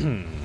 hmm.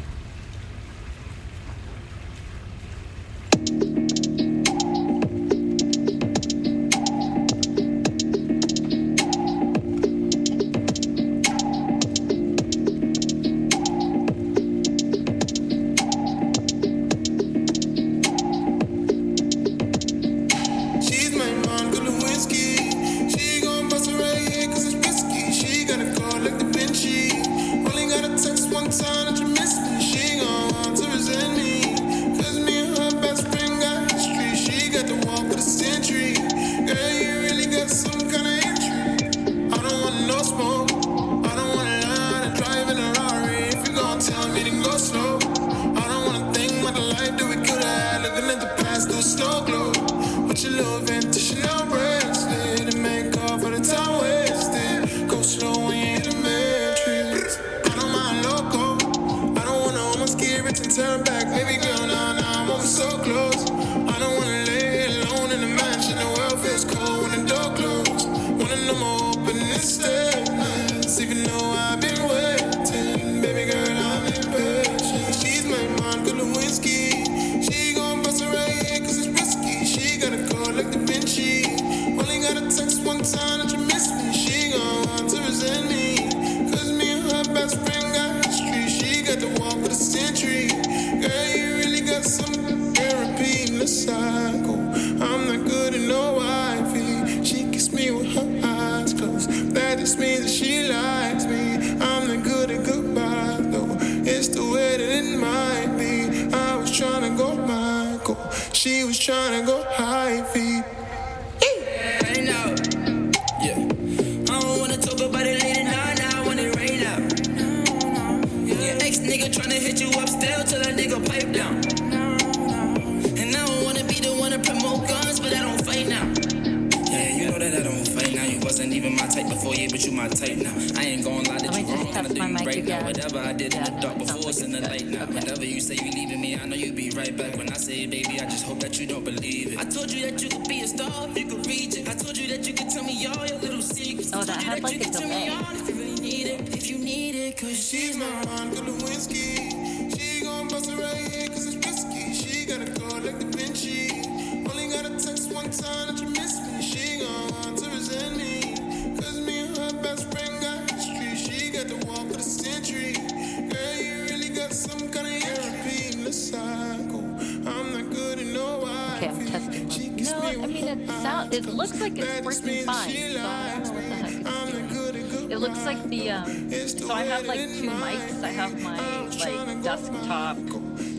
looks it's working fine. So I don't know what the heck it's doing. It looks like the um. So I have like two mics. I have my like desktop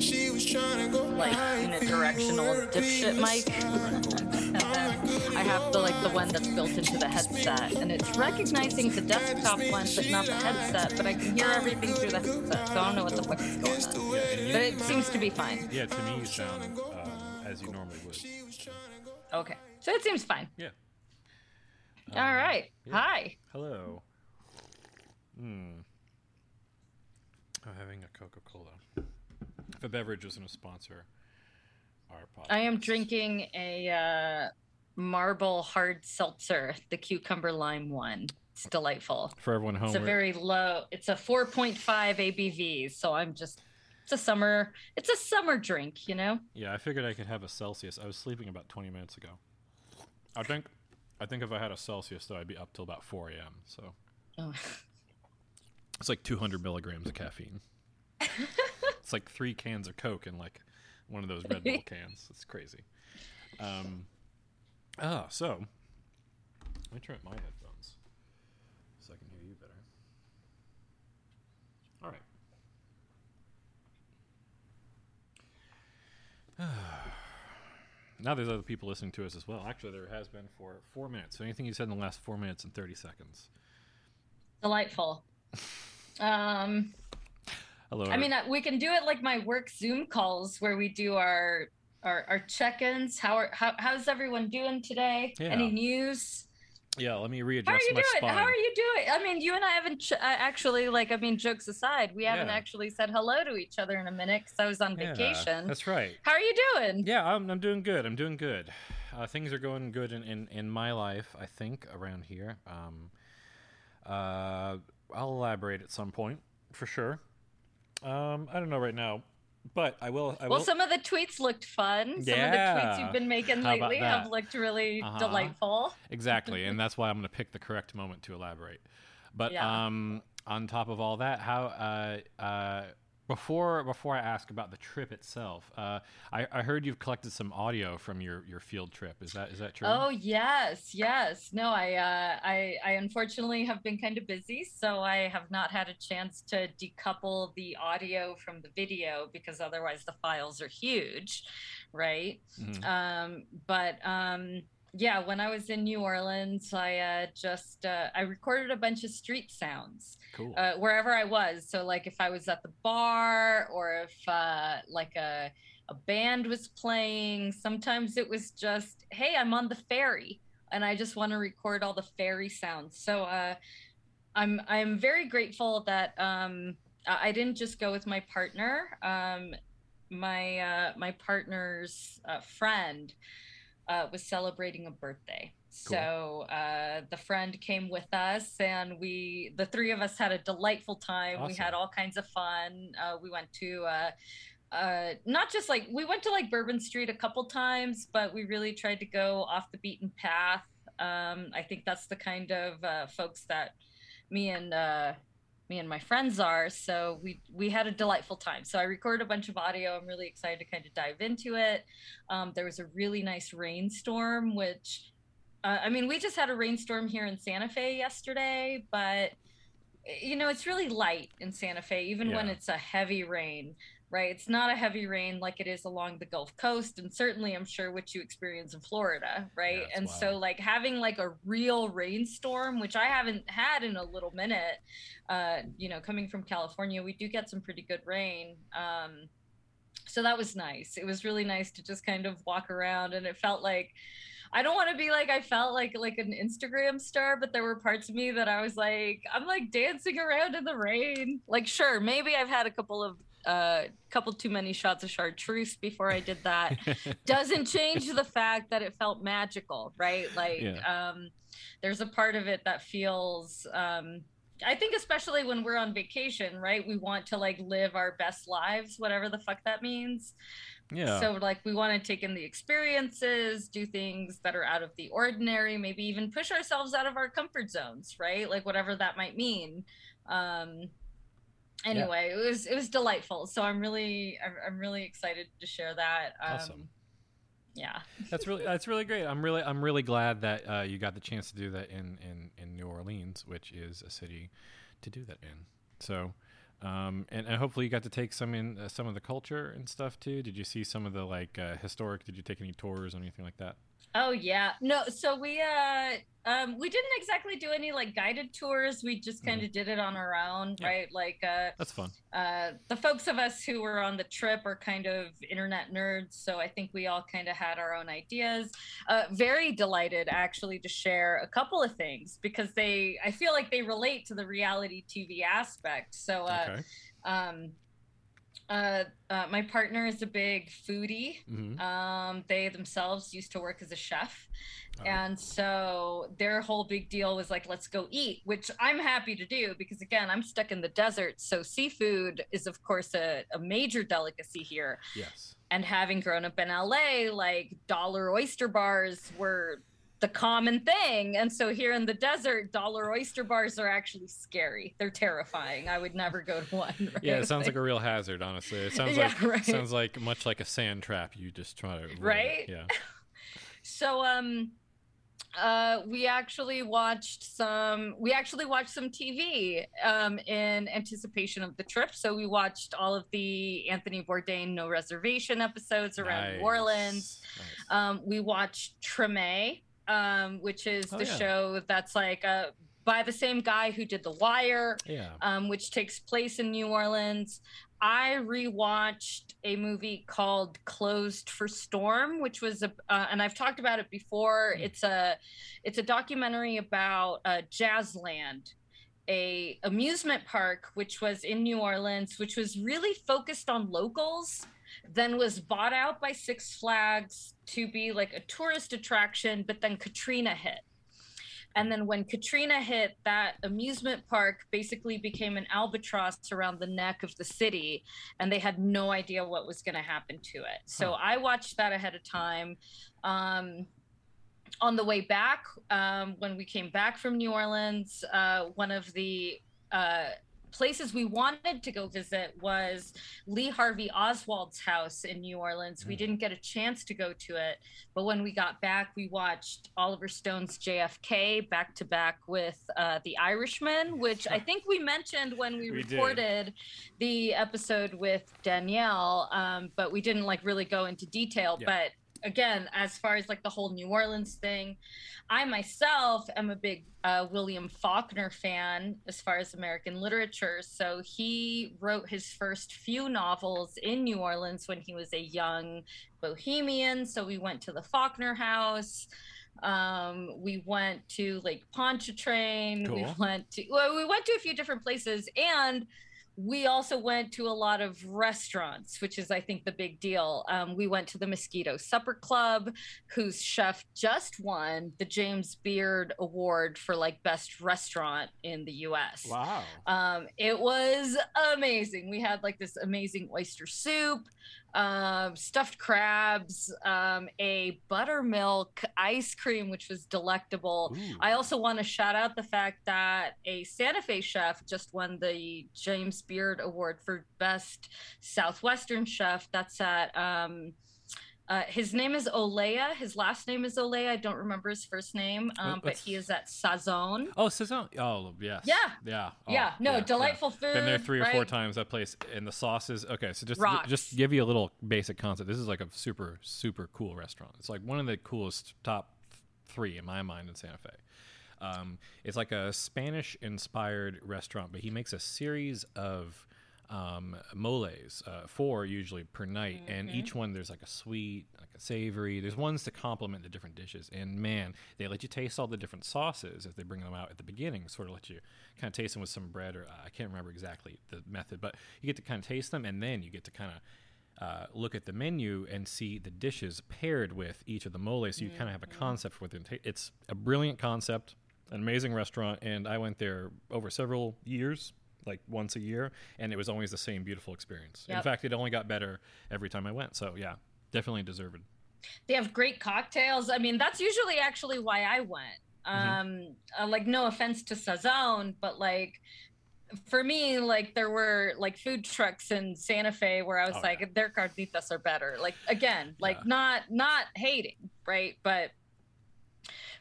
She was trying to go like unidirectional dipshit mic. and then I have the like the one that's built into the headset, and it's recognizing the desktop one, but not the headset. But I can hear everything through the headset, so I don't know what the fuck is going on. But it seems to be fine. Yeah, to me you sound uh, as you normally would. Okay, so it seems fine. Yeah. All right. Hi. Hello. Hmm. I'm having a Coca Cola. If a beverage isn't a sponsor, our podcast. I am drinking a uh, marble hard seltzer, the cucumber lime one. It's delightful. For everyone home, It's a very low. It's a 4.5 ABV, so I'm just. It's a summer. It's a summer drink, you know. yeah, I figured I could have a Celsius. I was sleeping about 20 minutes ago. I think, I think if I had a Celsius though, I'd be up till about 4 a.m. So Oh. it's like 200 milligrams of caffeine. it's like three cans of Coke in like one of those Red Bull cans. It's crazy. Um, ah, so let me turn up my headphones so I can hear you better. All right. now there's other people listening to us as well. Actually, there has been for four minutes. So anything you said in the last four minutes and 30 seconds. Delightful. Um, Hello. I mean, uh, we can do it like my work Zoom calls where we do our our, our check-ins. How are how, how's everyone doing today? Yeah. Any news? Yeah, let me readjust How are you doing? spine. How are you doing? I mean, you and I haven't ch- uh, actually like. I mean, jokes aside, we haven't Yeah. actually said hello to each other in a minute because I was on vacation. Yeah. That's right. How are you doing? Yeah, I'm, I'm doing good. I'm doing good. Uh, things are going good in, in, in my life, I think, around here. Um, uh, I'll elaborate at some point, for sure. Um, I don't know right now, but I will. I will. Well, some of the tweets looked fun. Some of the tweets you've been making lately have looked really Uh-huh. delightful. Exactly, and that's why I'm going to pick the correct moment to elaborate. But Yeah. um, on top of all that, how uh, uh, before before I ask about the trip itself, uh, I, I heard you've collected some audio from your, your field trip. Is that is that true? Oh yes, yes. No, I, uh, I, I unfortunately have been kind of busy, so I have not had a chance to decouple the audio from the video because otherwise the files are huge, right? Mhm. Um, but um, yeah, when I was in New Orleans, I uh, just uh, I recorded a bunch of street sounds cool. uh, wherever I was. So like if I was at the bar or if uh, like a a band was playing, sometimes it was just, hey, I'm on the ferry and I just want to record all the ferry sounds. So uh, I'm I'm very grateful that um, I didn't just go with my partner. Um, my uh, my partner's uh, friend uh, was celebrating a birthday. Cool. So uh, the friend came with us, and we, the three of us, had a delightful time. We had all kinds of fun. Uh, we went to uh, uh, not just like we went to like Bourbon Street a couple times, but we really tried to go off the beaten path. Um, I think that's the kind of uh, folks that me and uh, me and my friends are. So we we had a delightful time. So I recorded a bunch of audio. I'm really excited to kind of dive into it. Um, there was a really nice rainstorm, which uh, I mean, we just had a rainstorm here in Santa Fe yesterday, but you know, it's really light in Santa Fe, even when it's a heavy rain, right? It's not a heavy rain like it is along the Gulf Coast, and certainly I'm sure what you experience in Florida, right? it's and so, like having like a real rainstorm, which I haven't had in a little minute, uh, you know, coming from California, we do get some pretty good rain. Um, so that was nice. It was really nice to just kind of walk around, and it felt like I don't want to be like I felt like like an Instagram star, but there were parts of me that I was like I'm like dancing around in the rain. Like sure, maybe I've had a couple of uh couple too many shots of chartreuse before I did that. Doesn't change the fact that it felt magical, right? Like Yeah. um there's a part of it that feels um I think especially when we're on vacation, right? We want to like live our best lives, whatever the fuck that means. yeah. So like we want to take in the experiences, do things that are out of the ordinary, maybe even push ourselves out of our comfort zones, right? Like whatever that might mean. Um anyway, it was it was delightful. So I'm really I'm, I'm really excited to share that. Um Awesome. yeah. that's really that's really great. I'm really I'm really glad that uh, you got the chance to do that in, in, in New Orleans, which is a city to do that in. So, um, and, and hopefully you got to take some in uh, some of the culture and stuff too. Did you see some of the like uh, historic? Did you take any tours or anything like that? Oh yeah. No, so we uh um we didn't exactly do any like guided tours. We just kind of did it on our own, Mm-hmm. Yeah. right? Like uh That's fun. uh, the folks of us who were on the trip are kind of internet nerds, so I think we all kind of had our own ideas. Uh, very delighted actually to share a couple of things because they, I feel like they relate to the reality TV aspect. So, uh, okay. um, uh, uh, my partner is a big foodie. hmm Um, they themselves used to work as a chef. Oh. And so their whole big deal was like, let's go eat, which I'm happy to do because, again, I'm stuck in the desert. So seafood is, of course, a, a major delicacy here. Yes. And having grown up in LA, like dollar oyster bars were the common thing. And so here in the desert, dollar oyster bars are actually scary. They're terrifying. I would never go to one. Right? Yeah, it sounds like a real hazard. Honestly, it sounds Yeah, like right. sounds like much like a sand trap. You just try to it. Right? Yeah. so um uh we actually watched some we actually watched some tv um in anticipation of the trip so we watched all of the anthony bourdain no reservation episodes around new orleans Nice. um we watched treme um which is Oh, the yeah. show that's like uh by the same guy who did the wire Yeah. um, which takes place in New Orleans. I rewatched a movie called Closed for Storm, which was a, uh, and I've talked about it before. Hmm. It's a, it's a documentary about uh, Jazzland, a amusement park which was in New Orleans, which was really focused on locals. Then was bought out by Six Flags to be like a tourist attraction, but then Katrina hit. And then when Katrina hit, that amusement park basically became an albatross around the neck of the city, and they had no idea what was going to happen to it. So Huh. I watched that ahead of time. Um, on the way back, um, when we came back from New Orleans, uh, one of the uh, places we wanted to go visit was Lee Harvey Oswald's house in New Orleans. We Mm. didn't get a chance to go to it, but when we got back, we watched Oliver Stone's JFK back to back with uh, The Irishman, which I think we mentioned when we, We did. recorded the episode with Danielle, um, but we didn't like really go into detail. Yeah. But again, as far as like the whole New Orleans thing, I myself am a big uh, William Faulkner fan as far as American literature. So he wrote his first few novels in New Orleans when he was a young bohemian. So we went to the Faulkner house. Um, we went to Lake Pontchartrain. We went to well, we went to a few different places, and we also went to a lot of restaurants, which is, I think, the big deal. Um, we went to the Mosquito Supper Club, whose chef just won the James Beard Award for like best restaurant in the U.S. Wow. Um, it was amazing. We had like this amazing oyster soup, um, stuffed crabs, um, a buttermilk ice cream, which was delectable. Ooh. I also want to shout out the fact that a Santa Fe chef just won the James Beard Award for Best Southwestern Chef. That's at um, uh, his name is Olea. His last name is Olea. I don't remember his first name, um, but he is at Sazon. Oh, Sazon. Oh, yes. Yeah. Yeah. Oh, yeah, no, yeah, delightful food. Been there three or four times. That place and the sauces. Okay, so just Rocks. just give you a little basic concept. This is like a super super cool restaurant. It's like one of the coolest top three in my mind in Santa Fe. Um, it's like a Spanish inspired restaurant, but he makes a series of um, moles, uh, four usually per night, and Mm-hmm. each one there's like a sweet, like a savory. There's ones to complement the different dishes, and man, they let you taste all the different sauces as they bring them out at the beginning. Sort of let you kind of taste them with some bread, or uh, I can't remember exactly the method, but you get to kind of taste them, and then you get to kind of. Uh, look at the menu and see the dishes paired with each of the moles, so you kind of have a concept for what It's a brilliant concept, an amazing restaurant, and I went there over several years, like once a year, and it was always the same beautiful experience. In fact, it only got better every time I went. So yeah, definitely deserved. They have great cocktails. I mean, that's usually actually why I went. Um, uh, like no offense to Sazon, but like for me, like there were like food trucks in Santa Fe where I was Oh, like, yeah. their carnitas are better. Like again, like Yeah. not not hating, right? But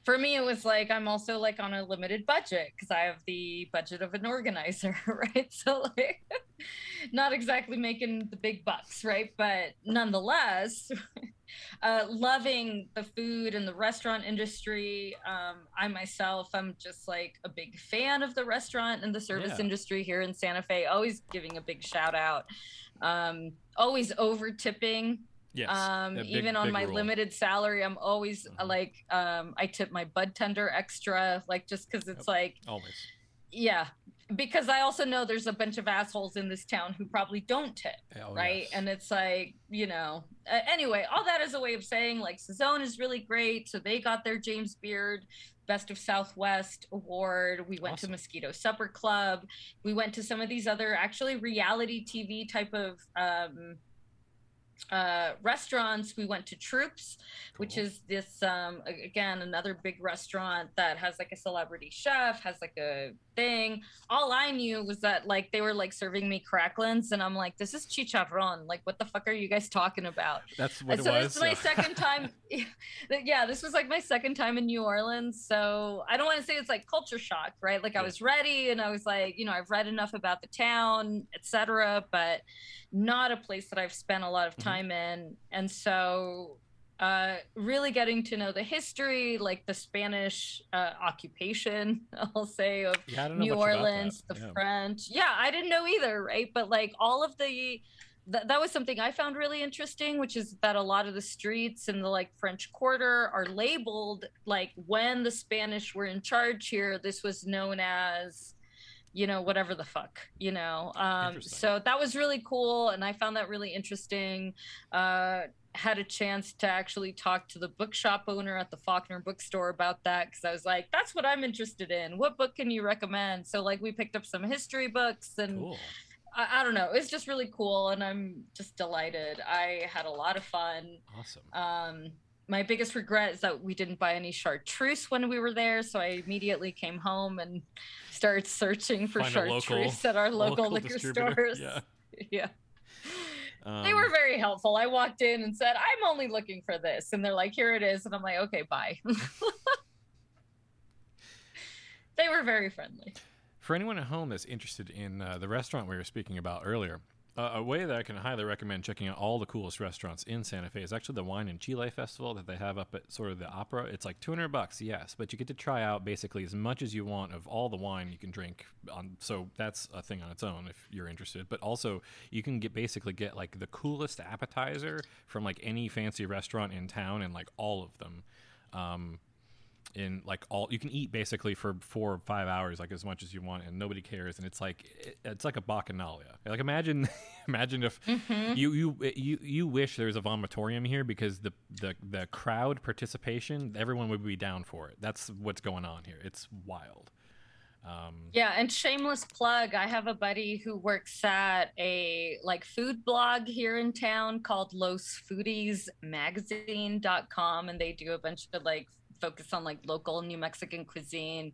for me, it was like I'm also like on a limited budget because I have the budget of an organizer, right? So like, not exactly making the big bucks, right? But nonetheless, uh, loving the food and the restaurant industry. Um, I myself, I'm just like a big fan of the restaurant and the service Yeah. industry here in Santa Fe. Always giving a big shout out. Um, always over tipping Yes. um big- even on my rule. limited salary i'm always uh, Mhm. like um i tip my bud tender extra like just because it's like always. yeah because i also know there's a bunch of assholes in this town who probably don't tip Oh, right yes. and it's like you know uh, anyway all that is a way of saying like Sazon is really great so they got their james beard best of southwest award we went Awesome. to mosquito supper club we went to some of these other actually reality tv type of um uh restaurants. We went to Toups which is this um again another big restaurant that has like a celebrity chef has like a thing. All i knew was that like they were like serving me cracklins and i'm like this is chicharron. Like what the fuck are you guys talking about? That's what and it so was. this is my second time yeah this was like my second time in new orleans. So i don't want to say it's like culture shock right? Like i was ready and i was like you know i've read enough about the town etc but not a place that i've spent a lot of Mhm. time in and so uh really getting to know the history like the spanish uh, occupation i'll say of yeah, I don't know New Orleans, the Yeah. French. Yeah, I didn't know either, right? But like all of the th- that was something I found really interesting, which is that a lot of the streets in the like French Quarter are labeled like when the Spanish were in charge here, this was known as you know whatever the fuck you know um so that was really cool and i found that really interesting uh had a chance to actually talk to the bookshop owner at the Faulkner bookstore about that because I was like, that's what I'm interested in. What book can you recommend? So, like, we picked up some history books and Cool. I, I don't know. It's just really cool. And I'm just delighted. I had a lot of fun. Awesome. Um, my biggest regret is that we didn't buy any chartreuse when we were there. So I immediately came home and started searching for Find a local- chartreuse at our local, liquor stores. Yeah. yeah. Um, They were very helpful. I walked in and said, I'm only looking for this. And they're like, here it is. And I'm like, okay, bye. they were very friendly. For anyone at home that's interested in uh, the restaurant we were speaking about earlier, uh, a way that I can highly recommend checking out all the coolest restaurants in Santa Fe is actually the Wine and Chile Festival that they have up at sort of the opera. It's like 200 bucks, yes, but you get to try out basically as much as you want of all the wine you can drink. On so that's a thing on its own if you're interested. But also you can get basically get like the coolest appetizer from like any fancy restaurant in town and like all of them. Um, in like all you can eat basically for four or five hours like as much as you want and nobody cares and it's like it, it's like a bacchanalia. Like imagine imagine if you you you you wish there was a vomitorium here because the the the crowd participation everyone would be down for it. That's what's going on here. It's wild. Um Yeah, and shameless plug, I have a buddy who works at a like food blog here in town called losfoodiesmagazine.com and they do a bunch of like focus on like local New Mexican cuisine,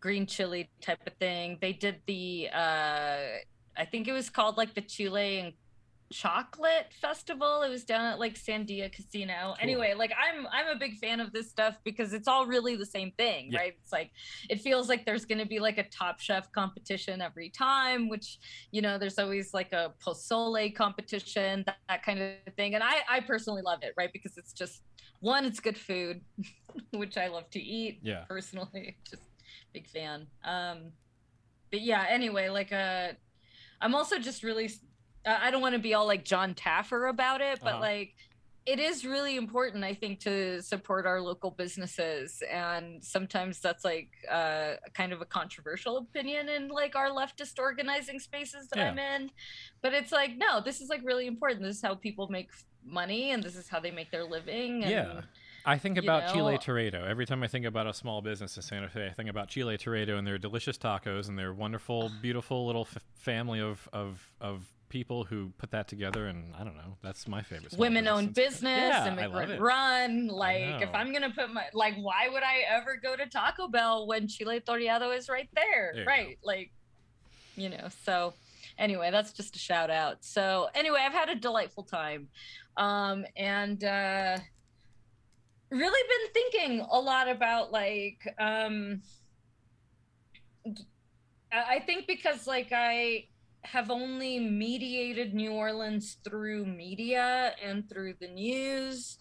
green chili type of thing. They did the uh I think it was called like the Chile and chocolate festival. It was down at like sandia casino. Anyway like i'm i'm a big fan of this stuff because it's all really the same thing Yeah. right? It's like it feels like there's going to be like a top chef competition every time which you know there's always like a pozole competition that, that kind of thing. And i i personally love it right? Because it's just one it's good food which i love to eat Yeah. personally just big fan um but yeah anyway like uh i'm also just really I I don't want to be all like Jon Taffer about it, but Uh-huh. like it is really important, I think, to support our local businesses. And sometimes that's like uh, kind of a controversial opinion in like our leftist organizing spaces that Yeah. I'm in. But it's like, no, this is like really important. This is how people make money and this is how they make their living. And Yeah. I think you about Chile know- Toreado. Every time I think about a small business in Santa Fe, I think about Chile Toreado and their delicious tacos and their wonderful, beautiful little f- family of, of, of people who put that together. And I don't know, that's my favorite. women owned business. Yeah, immigrant it. run. Like, if. I'm gonna put my like, why would I ever go to Taco Bell when Chile Toreado is right there? There you right, like, you know. So, anyway, that's just a shout out. So, anyway, I've had a delightful time, um, and uh, really been thinking a lot about like. Um, I think because like I have only mediated New Orleans through media and through the news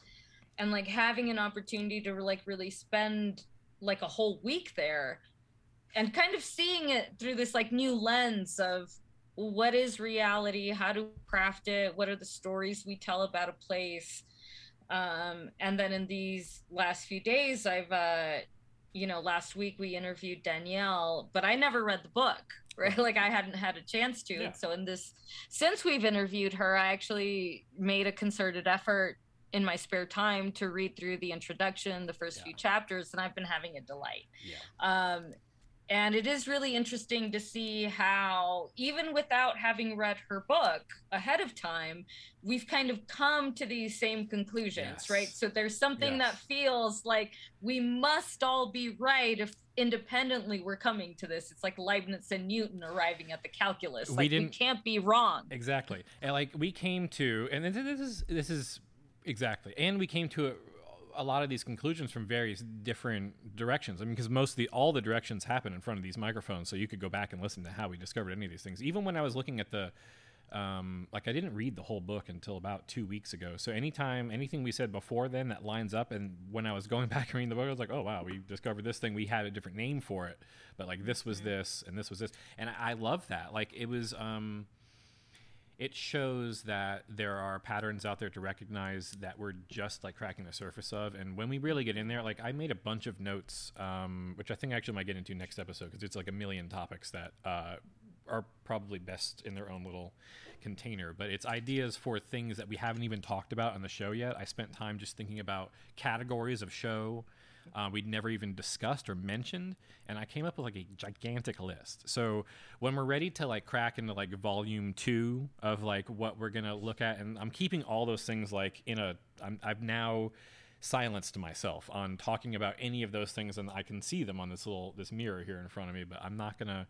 and like having an opportunity to like really spend like a whole week there and kind of seeing it through this like new lens of what is reality how to craft it what are the stories we tell about a place um, and then in these last few days i've uh, you know last week we interviewed danielle but i never read the book right like i hadn't had a chance to Yeah. so in this since we've interviewed her i actually made a concerted effort in my spare time to read through the introduction the first Yeah. few chapters and i've been having a delight Yeah. um, and it is really interesting to see how even without having read her book ahead of time we've kind of come to these same conclusions Yes. right? So there's something that feels like we must all be right if independently we're coming to this. It's like leibniz and newton arriving at the calculus. We like we didn't- can't be wrong. Exactly. And like we came to, and this this is this is exactly, and we came to a, a lot of these conclusions from various different directions. I mean, because most of the all the directions happen in front of these microphones, so you could go back and listen to how we discovered any of these things. Even when I was looking at the. Um, like I didn't read the whole book until about two weeks ago. So anytime anything we said before then that lines up, and when I was going back and reading the book, I was like, oh wow, we discovered this thing. We had a different name for it, but like this was this and this was this, and I, I love that. Like it was. Um, it shows that there are patterns out there to recognize that we're just like cracking the surface of and when we really get in there like i made a bunch of notes um, which i think I actually might get into next episode because it's like a million topics that uh, are probably best in their own little container. But it's ideas for things that we haven't even talked about on the show yet. I spent time just thinking about categories of show uh, we'd never even discussed or mentioned, and I came up with like a gigantic list. So when we're ready to like crack into like volume two of like what we're gonna look at, and I'm keeping all those things like in a. I'm, I've now silenced myself on talking about any of those things, and I can see them on this little this mirror here in front of me, but I'm not gonna.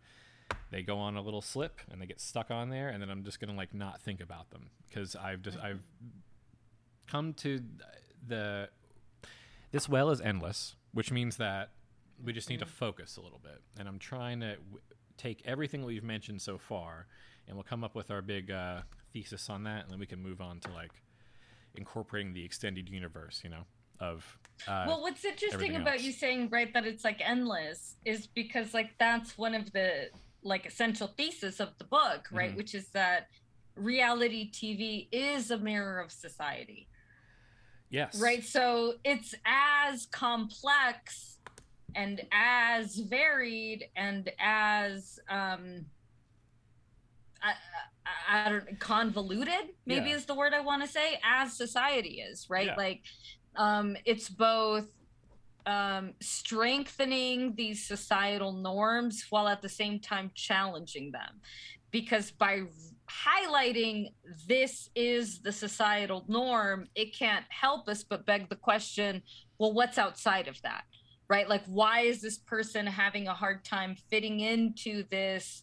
They go on a little slip and they get stuck on there, and then I'm just gonna like not think about them because I've just I've come to the this well is endless, which means that we just need to focus a little bit. And I'm trying to w- take everything we've mentioned so far, and we'll come up with our big uh, thesis on that, and then we can move on to like incorporating the extended universe, you know, of. Uh, well, what's interesting about else. you saying right that it's like endless is because like that's one of the like essential thesis of the book, right? Mhm. Which is that reality TV is a mirror of society. Yes, right so it's as complex and as varied and as um I, I, I don't convoluted maybe Yeah. is the word i want to say as society is right Yeah. like um it's both um strengthening these societal norms while at the same time challenging them because by highlighting this is the societal norm, it can't help us but beg the question well, what's outside of that? Right? Like, why is this person having a hard time fitting into this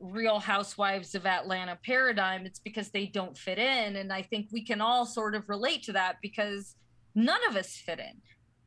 real housewives of Atlanta paradigm? It's because they don't fit in. And I think we can all sort of relate to that because none of us fit in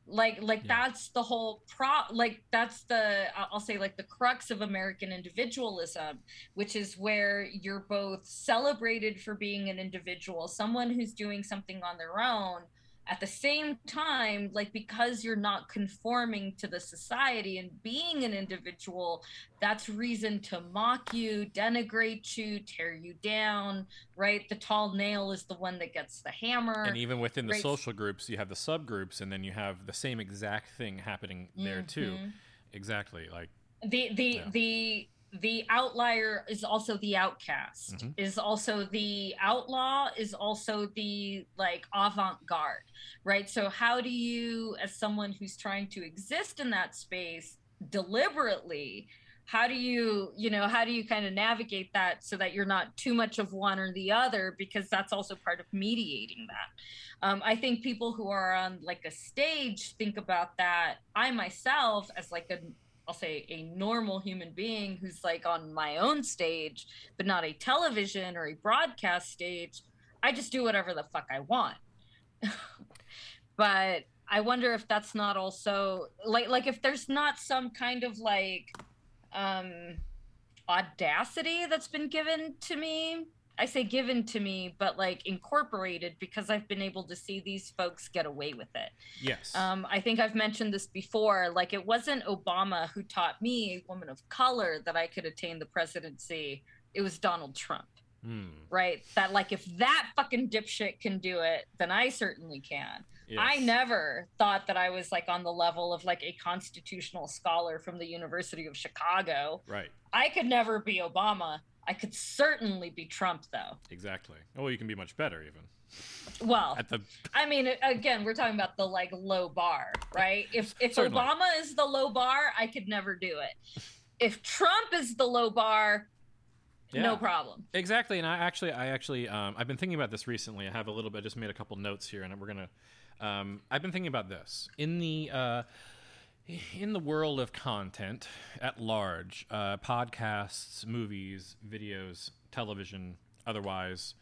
like like Yeah. that's the whole pro like that's the i'll say like the crux of american individualism which is where you're both celebrated for being an individual someone who's doing something on their own at the same time like because you're not conforming to the society and being an individual that's reason to mock you denigrate you tear you down right the tall nail is the one that gets the hammer And even within the Right. social groups, you have the subgroups, and then you have the same exact thing happening there too. Mhm. Exactly, like the the Yeah. the the outlier is also the outcast Mhm. is also the outlaw is also the like avant-garde right? So how do you as someone who's trying to exist in that space deliberately how do you you know how do you kind of navigate that so that you're not too much of one or the other? Because that's also part of mediating that. Um, i think people who are on like a stage think about that. I myself as like a I'll say a normal human being who's like on my own stage, but not a television or a broadcast stage. I just do whatever the fuck I want. but I wonder if that's not also like like if there's not some kind of like um audacity that's been given to me. I say given to me, but like incorporated because I've been able to see these folks get away with it. yes, Um, I think I've mentioned this before. Like, it wasn't Obama who taught me, a woman of color, that I could attain the presidency. It was Donald Trump, Hmm, right? That, like, if that fucking dipshit can do it, then I certainly can. I never thought that I was like on the level of like a constitutional scholar from the University of Chicago. right, I could never be Obama. I could certainly be Trump, though. exactly. Oh, you can be much better even Well, at the I mean, again, we're talking about the like low bar, right? If if Certainly. Obama is the low bar, I could never do it. If Trump is the low bar, no problem. Exactly, and I actually, I actually, um, I've been thinking about this recently. I have a little bit, just made a couple notes here, and we're gonna. Um, I've been thinking about this in the uh, in the world of content at large, uh, podcasts, movies, videos, television, otherwise.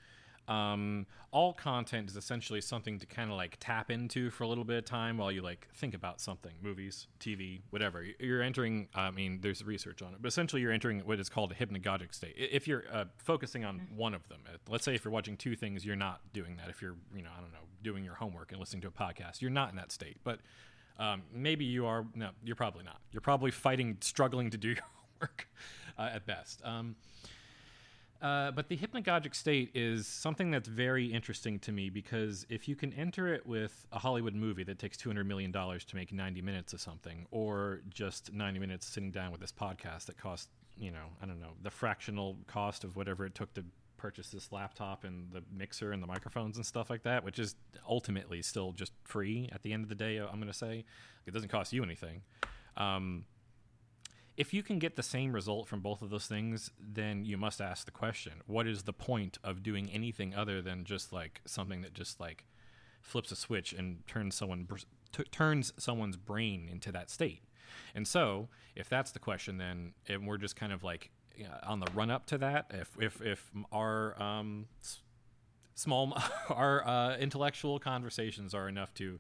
Um, all content is essentially something to kind of like tap into for a little bit of time while you like think about something movies tv whatever. You're entering i mean there's research on it but essentially you're entering what is called a hypnagogic state. If you're uh, focusing on one of them uh, let's say if you're watching two things you're not doing that. If you're you know i don't know doing your homework and listening to a podcast you're not in that state. But um, maybe you are no you're probably not. You're probably fighting struggling to do your homework uh, at best. Um, uh, but the hypnagogic state is something that's very interesting to me because if you can enter it with a Hollywood movie that takes $200 million to make 90 minutes of something, or just 90 minutes sitting down with this podcast that costs you know, I don't know, the fractional cost of whatever it took to purchase this laptop and the mixer and the microphones and stuff like that, which is ultimately still just free at the end of the day. I'm going to say it doesn't cost you anything. Um, if you can get the same result from both of those things, then you must ask the question: What is the point of doing anything other than just like something that just like flips a switch and turns someone t- turns someone's brain into that state? And so, if that's the question, then and we're just kind of like on the run up to that, if if if our um, small our uh, intellectual conversations are enough to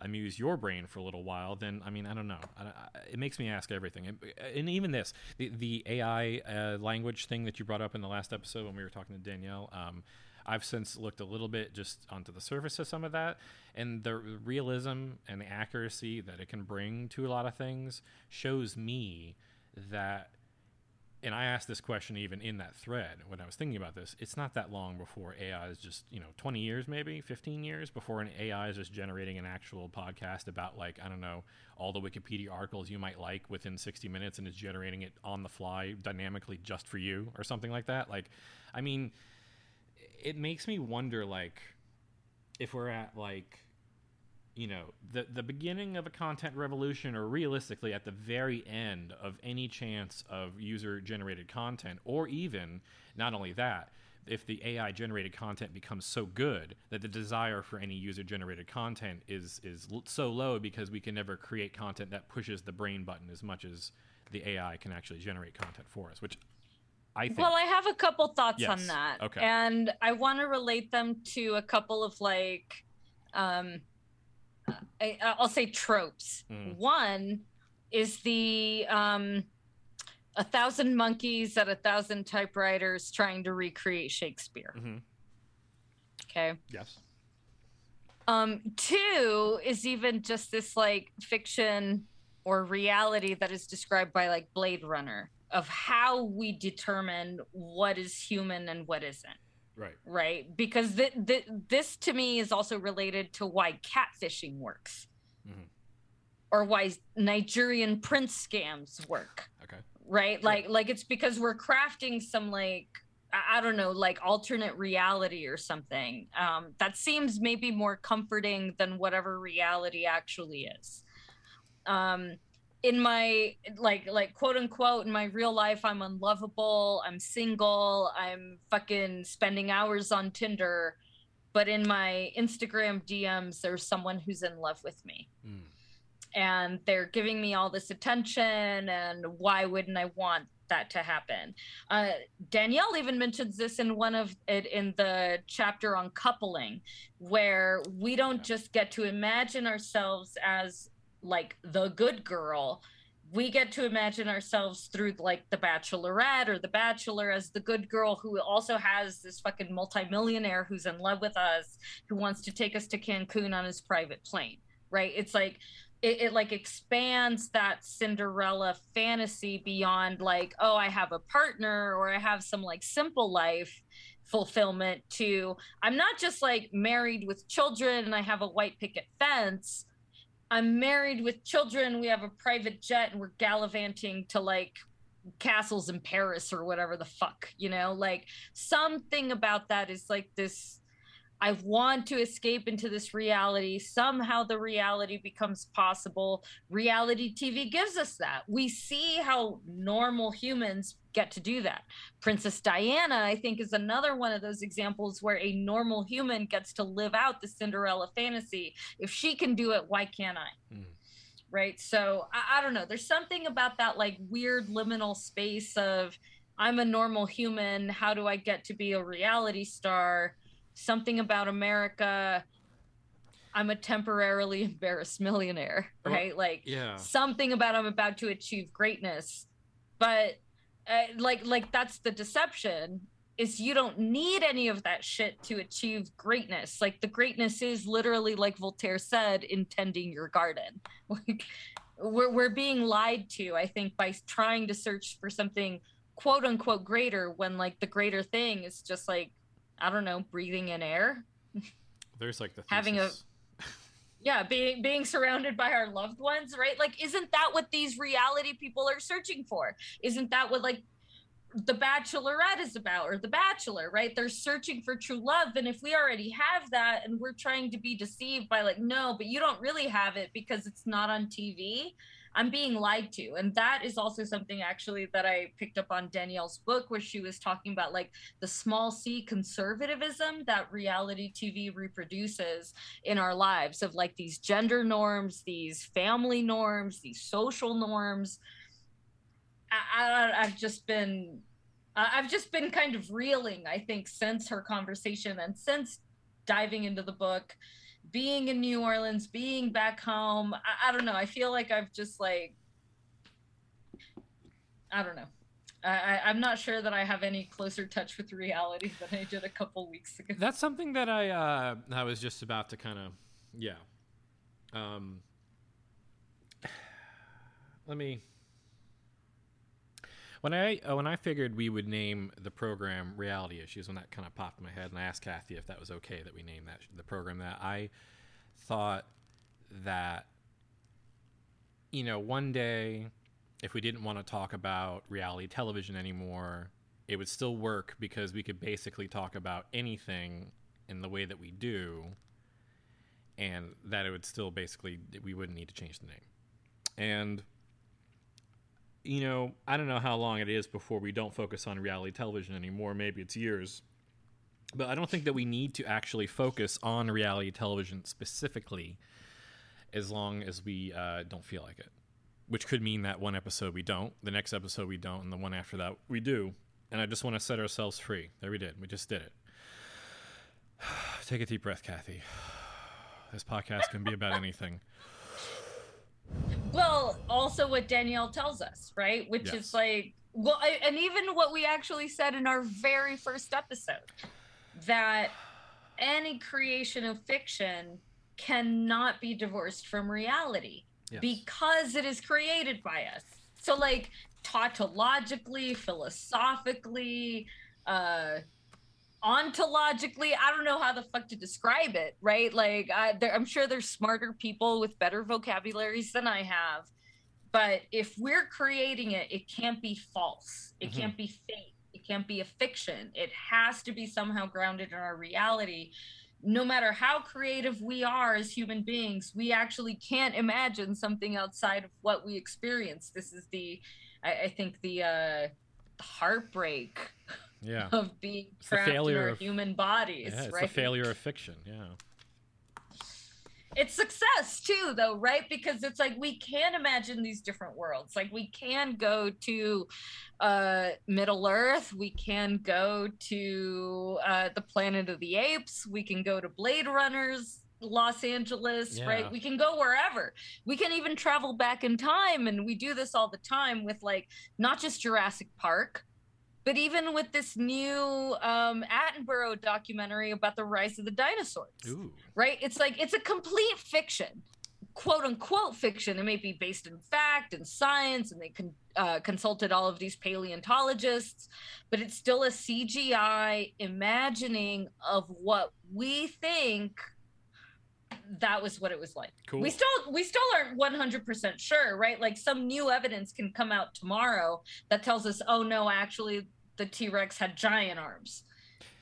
amuse your brain for a little while, then I mean I don't know. I, I, it makes me ask everything, and, and even this the, the AI uh, language thing that you brought up in the last episode when we were talking to Danielle. Um, I've since looked a little bit just onto the surface of some of that, and the realism and the accuracy that it can bring to a lot of things shows me that and I asked this question even in that thread when I was thinking about this. It's not that long before AI is just, you know, 20 years maybe, 15 years before an AI is just generating an actual podcast about, like, I don't know, all the Wikipedia articles you might like within 60 minutes and is generating it on the fly dynamically just for you or something like that. Like, I mean, it makes me wonder, like, if we're at, like, you know the the beginning of a content revolution or realistically at the very end of any chance of user generated content or even not only that if the AI generated content becomes so good that the desire for any user generated content is is l- so low because we can never create content that pushes the brain button as much as the AI can actually generate content for us which I think Well, I have a couple thoughts Yes. on that. Okay. And I want to relate them to a couple of like um I, I'll say tropes. Mm. One is the um a thousand monkeys at a thousand typewriters trying to recreate Shakespeare. Mhm. Okay. yes Um, two is even just this like fiction or reality that is described by like Blade Runner of how we determine what is human and what isn't, right right? Because th- th- this to me is also related to why catfishing works Mhm. or why Nigerian prince scams work okay right like like it's because we're crafting some like I I don't know, like alternate reality or something. Um, that seems maybe more comforting than whatever reality actually is. Um, in my like like quote unquote in my real life, I'm unlovable. I'm single. I'm fucking spending hours on Tinder. But in my Instagram DMs, there's someone who's in love with me Mm. and they're giving me all this attention and why wouldn't i want that to happen uh, danielle even mentions this in one of it in the chapter on coupling where we don't Yeah. just get to imagine ourselves as like the good girl we get to imagine ourselves through like the bachelorette or the bachelor as the good girl who also has this fucking multimillionaire who's in love with us who wants to take us to cancun on his private plane right? It's like it, it like expands that cinderella fantasy beyond like oh i have a partner or i have some like simple life fulfillment to i'm not just like married with children and i have a white picket fence i'm married with children we have a private jet and we're gallivanting to like castles in paris or whatever the fuck you know like something about that is like this I want to escape into this reality. Somehow the reality becomes possible. Reality TV gives us that. We see how normal humans get to do that. Princess Diana, I think, is another one of those examples where a normal human gets to live out the Cinderella fantasy. If she can do it, why can't I? Mm. Right. So I, I don't know. There's something about that like weird liminal space of I'm a normal human. How do I get to be a reality star? something about America. I'm a temporarily embarrassed millionaire, Well, right? like yeah something about I'm about to achieve greatness. But uh, like like that's the deception is you don't need any of that shit to achieve greatness. Like the greatness is literally like Voltaire said in tending your garden. Like we're we're being lied to, I think, by trying to search for something quote unquote greater when like the greater thing is just like I don't know, breathing in air. there's like the having a- thesis. Yeah being being surrounded by our loved ones right? Like isn't that what these reality people are searching for? Isn't that what like the bachelorette is about or the bachelor right? They're searching for true love and if we already have that and we're trying to be deceived by like no but you don't really have it because it's not on tv i'm being lied to and that is also something actually that i picked up on danielle's book where she was talking about like the small c conservatism that reality tv reproduces in our lives of like these gender norms these family norms these social norms I, I, I've just been, I've just been kind of reeling. I think since her conversation and since diving into the book, being in New Orleans, being back home. I, I don't know. I feel like I've just like, I don't know. I, I'm not sure that I have any closer touch with reality than I did a couple weeks ago. That's something that I uh, I was just about to kind of yeah. Um, let me when I uh, when I figured we would name the program Reality Issues, when that kind of popped in my head, and I asked Cathy if that was okay that we name that the program that, I thought that you know one day if we didn't want to talk about reality television anymore, it would still work because we could basically talk about anything in the way that we do, and that it would still basically we wouldn't need to change the name, and you know, I don't know how long it is before we don't focus on reality television anymore. Maybe it's years. But I don't think that we need to actually focus on reality television specifically as long as we uh, don't feel like it. Which could mean that one episode we don't, the next episode we don't, and the one after that we do. And I just want to set ourselves free. There we did. We just did it. Take a deep breath, Cathy. This podcast can be about anything. Well, also what Danielle tells us, right? Which Yes. is like, well, I, and even what we actually said in our very first episode that any creation of fiction cannot be divorced from reality Yes. because it is created by us. So, like, tautologically, philosophically, uh, ontologically i don't know how the fuck to describe it right? Like I, there, i'm sure there's smarter people with better vocabularies than i have but if we're creating it it can't be false. It Mhm. can't be fake. It can't be a fiction. It has to be somehow grounded in our reality. No matter how creative we are as human beings we actually can't imagine something outside of what we experience. This is the i, I think the uh heartbreak Yeah. of being It's trapped in our of- human bodies, Yeah, it's right? the failure of fiction. Yeah. It's success too, though, right? Because it's like we can imagine these different worlds. Like we can go to uh, Middle Earth, we can go to uh, the Planet of the Apes, we can go to Blade Runners. Los Angeles, Yeah. right? We can go wherever. We can even travel back in time. And we do this all the time with like not just Jurassic Park, but even with this new um, Attenborough documentary about the rise of the dinosaurs, Ooh. right? It's like it's a complete fiction, quote unquote fiction. It may be based in fact and science, and they con- uh, consulted all of these paleontologists, but it's still a CGI imagining of what we think that was what it was like. Cool. We still we still aren't 100% sure, right? Like some new evidence can come out tomorrow that tells us, "Oh no, actually the T-Rex had giant arms."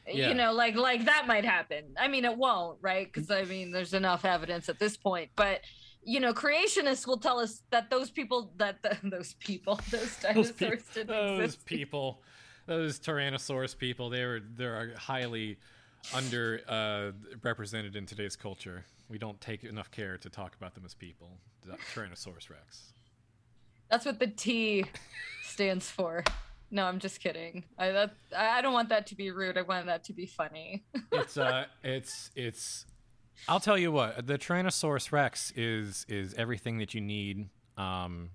Yeah. You know, like like that might happen. I mean, it won't, right? Cuz I mean, there's enough evidence at this point, but you know, creationists will tell us that those people that the, those people, those those, dinosaurs didn't those exist. people, those Tyrannosaurus people, they were they are highly under uh, represented in today's culture. We don't take enough care to talk about them as people. Tyrannosaurus Rex. That's what the T stands for. No, I'm just kidding. I that I don't want that to be rude. I want that to be funny. It's uh, it's it's. I'll tell you what, the Tyrannosaurus Rex is is everything that you need. Um,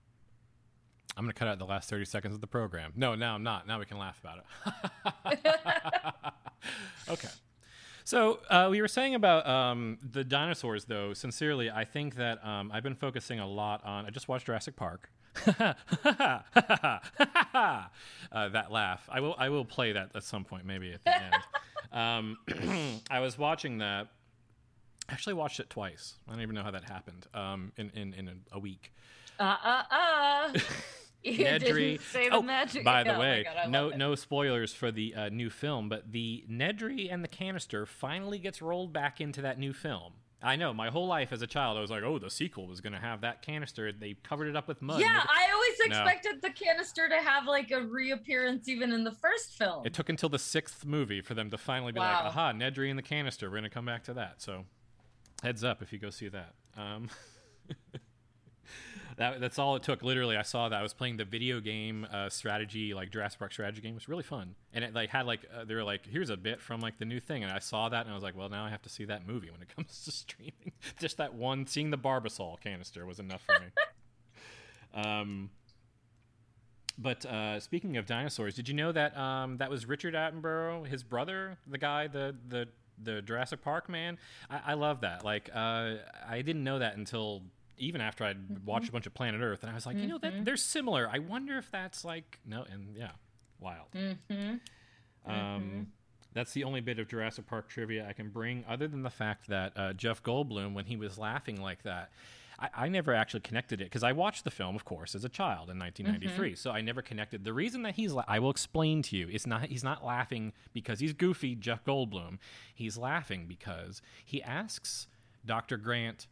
I'm gonna cut out the last 30 seconds of the program. No, now I'm not. Now we can laugh about it. okay. So uh, we were saying about um, the dinosaurs, though. Sincerely, I think that um, I've been focusing a lot on. I just watched Jurassic Park. uh, that laugh. I will. I will play that at some point, maybe at the end. Um, I was watching that, I actually watched it twice. I don't even know how that happened. Um, in in in a, a week. Uh uh uh. You Nedry. didn't say the oh, magic. by the Oh way, God, no it. no spoilers for the uh, new film, but the Nedry and the canister finally gets rolled back into that new film. I know. My whole life as a child, I was like, "Oh, the sequel was going to have that canister." They covered it up with mud. Yeah, I always No. expected the canister to have like a reappearance even in the first film. It took until the sixth movie for them to finally be Wow. like, "Aha, Nedry and the canister." We're going to come back to that. So, heads up if you go see that. Um, that that's all it took. Literally, I saw that I was playing the video game uh, strategy, like Jurassic Park strategy game. It was really fun, and it like had like uh, they were like, "Here's a bit from like the new thing," and I saw that and I was like, "Well, now I have to see that movie when it comes to streaming." Just that one, seeing the Barbasol canister was enough for me. um. But uh, speaking of dinosaurs, did you know that um, that was Richard Attenborough, his brother, the guy, the the the Jurassic Park man? I, I love that. Like, uh, I didn't know that until even after I'd mm-hmm. watched a bunch of Planet Earth, and I was like, you know, that mm-hmm. they're similar. I wonder if that's like no, and yeah, wild. Mm-hmm. Um, That's the only bit of Jurassic Park trivia I can bring, other than the fact that uh, Jeff Goldblum, when he was laughing like that, I, I never actually connected it because I watched the film, of course, as a child in 1993. So I never connected. The reason that he's, la- I will explain to you, it's not he's not laughing because he's goofy, Jeff Goldblum. He's laughing because he asks Dr. Grant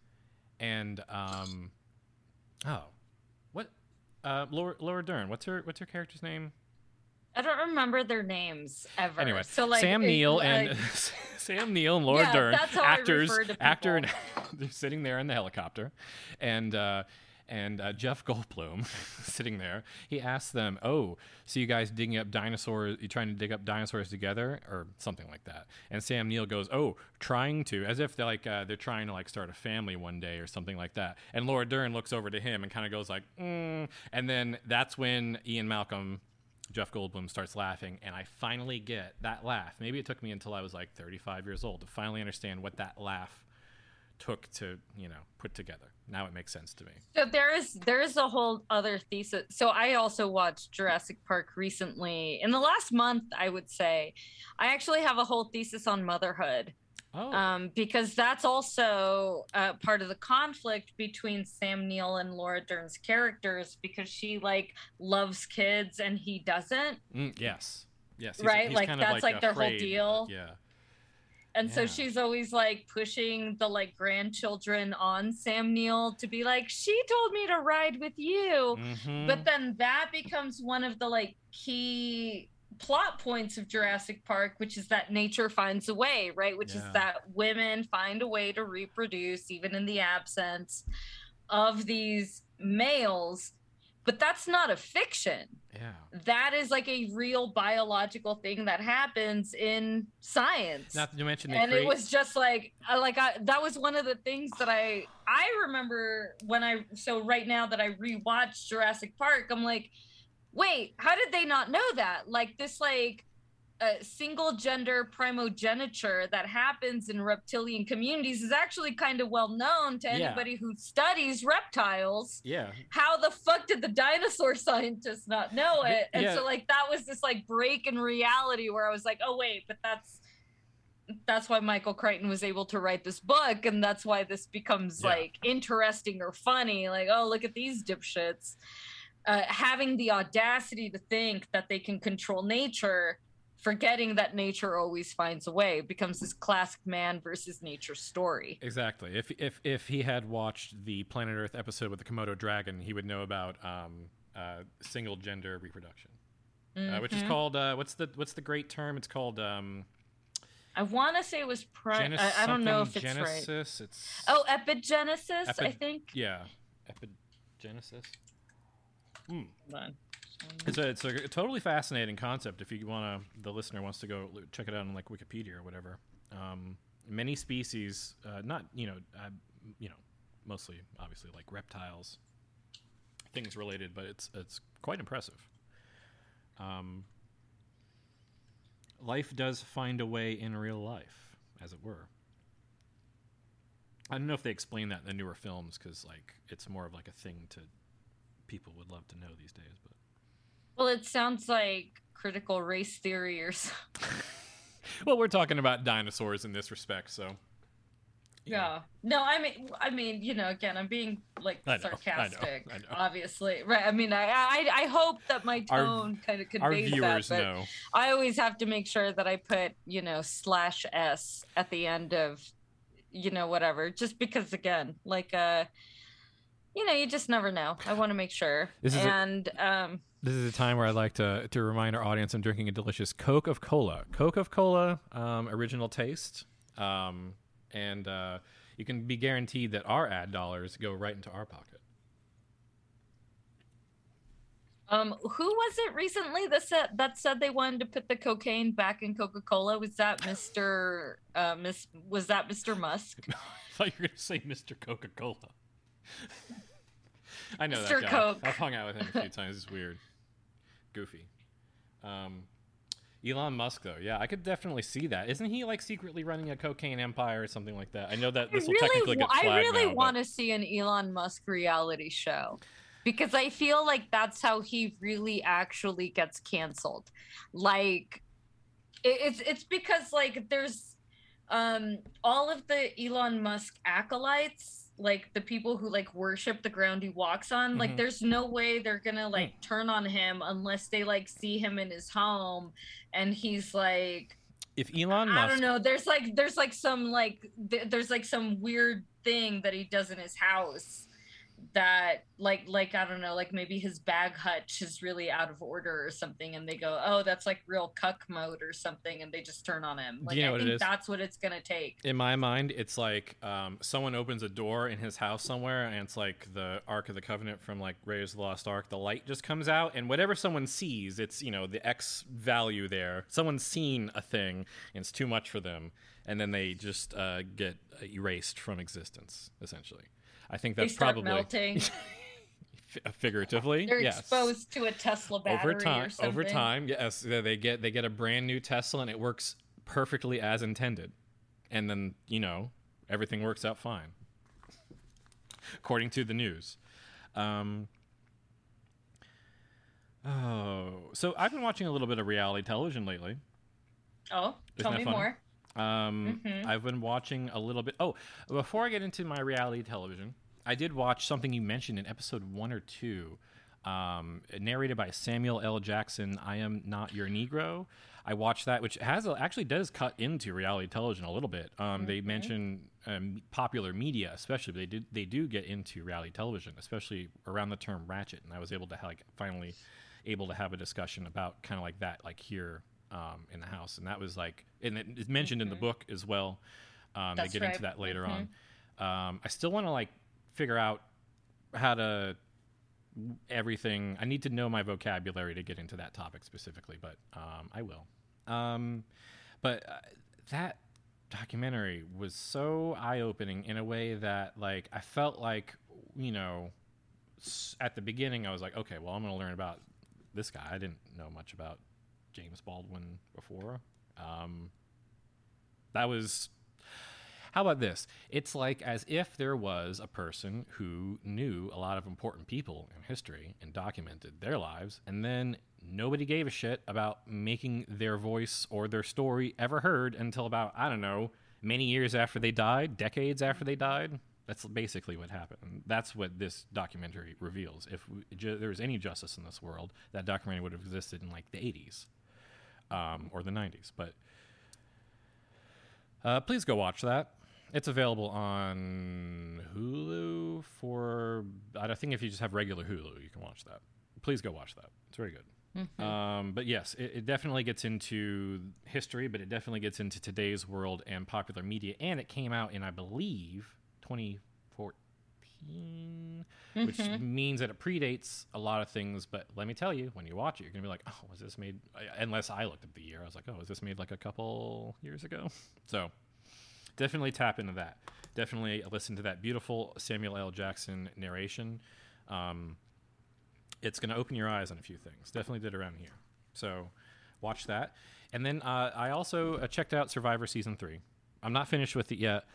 and um, oh, what, uh, Laura, Laura Dern. What's her what's her character's name? I don't remember their names ever. Anyway, so like Sam Neill like- and Sam Neill and Laura Yeah, Dern, that's how I actors, actor, and they're sitting there in the helicopter, and uh, and uh, Jeff Goldblum sitting there. He asks them, "Oh, so you guys digging up dinosaurs? You trying to dig up dinosaurs together, or something like that?" And Sam Neill goes, "Oh, trying to," as if they're like uh, they're trying to like start a family one day or something like that. And Laura Dern looks over to him and kind of goes like, mm. and then that's when Ian Malcolm. Jeff Goldblum starts laughing, and I finally get that laugh. Maybe it took me until I was like 35 years old to finally understand what that laugh took to, you know, put together. Now it makes sense to me. So there is there is a whole other thesis. So I also watched Jurassic Park recently. In the last month, I would say, I actually have a whole thesis on motherhood. Oh, Um, because that's also uh, part of the conflict between Sam Neill and Laura Dern's characters because she like loves kids and he doesn't. mm, yes, yes, Right, like, kind of, that's, like, their whole deal. Yeah, And so she's always like pushing the like grandchildren on Sam Neill to be like, she told me to ride with you. Mhm. But then that becomes one of the like key plot points of Jurassic Park, which is that nature finds a way, right? Which Yeah. is that women find a way to reproduce even in the absence of these males. But that's not a fiction. yeah. That is like a real biological thing that happens in science Not to mention and create. it was just like like I that was one of the things that I I remember when I so right now that I rewatched Jurassic Park I'm like wait how did they not know that like this like uh, single gender primogeniture that happens in reptilian communities is actually kind of well known to Yeah. anybody who studies reptiles yeah, how the fuck did the dinosaur scientists not know it? And Yeah. so like that was this like break in reality where I was like, oh wait, but that's that's why Michael Crichton was able to write this book, and that's why this becomes Yeah. like interesting or funny. Like, oh, look at these dipshits. Uh, having the audacity to think that they can control nature, forgetting that nature always finds a way, becomes this classic man versus nature story. exactly. If if if he had watched the Planet Earth episode with the Komodo dragon, he would know about um, uh, single gender reproduction, uh, which is Mhm. called uh, what's the what's the great term? It's called um, I want to say it was pri- Genes- I, I don't know if it's right. Genesis. It's Oh, epigenesis, I think. yeah, epigenesis. Hold on. It's a, it's a totally fascinating concept. If you want to, the listener wants to go check it out on like Wikipedia or whatever. Um, many species, uh, not you know, uh, you know, mostly obviously like reptiles, things related, but it's it's quite impressive. Um, life does find a way in real life, as it were. I don't know if they explain that in the newer films because like it's more of like a thing to people would love to know these days, but. Well, it sounds like critical race theory or something. well, we're talking about dinosaurs in this respect, so know. Yeah. No, I mean, I mean, you know, again, I'm being like I know, I know, sarcastic, I know. obviously, right? I mean, I, I, I hope that my Our- tone kind of Our conveys viewers that, but know. I always have to make sure that I put, you know, slash s at the end of, you know, whatever, just because, again, like, uh, you know, you just never know. I want to make sure, is a- and um, This is a time where I'd like to to remind our audience I'm drinking a delicious Coke of Cola. Coke of Cola, um, original taste, um, and uh, you can be guaranteed that our ad dollars go right into our pocket. Um, who was it recently that said that said they wanted to put the cocaine back in Coca Cola? Was that Mr. Uh, Miss? Was that Mr. Musk? I thought you were going to say Mr. Coca Cola. I know Mr. that guy. Coke. I've hung out with him a few times. It's weird, goofy. Um, Elon Musk, though, yeah, I could definitely see that. Isn't he like secretly running a cocaine empire or something like that? I know that I this will really, technically get wa- I really now, but- want to see an Elon Musk reality show because I feel like that's how he really actually gets canceled. Like, it's it's because like there's um all of the Elon Musk acolytes like the people who like worship the ground he walks on like Mhm. there's no way they're gonna like turn on him unless they like see him in his home and he's like If Elon I Musk don't know. There's like there's like some like th- there's like some weird thing that he does in his house that like like I don't know like maybe his bag hutch is really out of order or something and they go oh that's like real cuck mode or something and they just turn on him. Like you know I what it think is? that's what it's gonna take. in my mind, it's like um, someone opens a door in his house somewhere, and it's like the Ark of the Covenant from like Raiders of the Lost Ark. The light just comes out, and whatever someone sees, it's you know the X value there. Someone's seen a thing, and it's too much for them, and then they just uh, get erased from existence. Essentially, I think that's probably melting. figuratively. They're yes. exposed to a Tesla battery over time over time yes they they get they get a brand new tesla and it works perfectly as intended and then you know everything works out fine according to the news um oh so i've been watching a little bit of reality television lately Oh, Isn't tell me funny? more. Um, Mhm. I've been watching a little bit. Oh, before I get into my reality television, I did watch something you mentioned in episode one or two, um, narrated by Samuel L. Jackson. I am not your Negro. I watched that, which has a, actually does cut into reality television a little bit. Um, They mention um, popular media, especially. But they did they do get into reality television, especially around the term ratchet. And I was able to like finally able to have a discussion about kind of like that, like here um, in the house, and that was like, and it's mentioned in the book as well. Um, they get into that later on. Um, I still want to like figure out how to everything. I need to know my vocabulary to get into that topic specifically, but um, I will. Um, but uh, that documentary was so eye opening in a way that like I felt like you know at the beginning I was like, okay, well I'm going to learn about this guy. I didn't know much about James Baldwin before. Um, that was how about this? It's like as if there was a person who knew a lot of important people in history and documented their lives, and then nobody gave a shit about making their voice or their story ever heard until about, I don't know, many years after they died, decades after they died. That's basically what happened. That's what this documentary reveals. If we, ju- there was any justice in this world, that documentary would have existed in like the 80s um, or the 90s. But uh, please go watch that. It's available on Hulu for. I think if you just have regular Hulu, you can watch that. Please go watch that. It's very good. Um, but yes, it, it definitely gets into history, but it definitely gets into today's world and popular media. And it came out in, I believe, 2014, which means that it predates a lot of things. But let me tell you, when you watch it, you're gonna be like, "Oh, was this made?" Unless I looked at the year, I was like, "Oh, was this made like a couple years ago?" So definitely tap into that. Definitely listen to that beautiful Samuel L. Jackson narration. Um, it's going to open your eyes on a few things. Definitely did around here. So watch that. And then uh, I also uh, checked out Survivor season three. I'm not finished with it yet.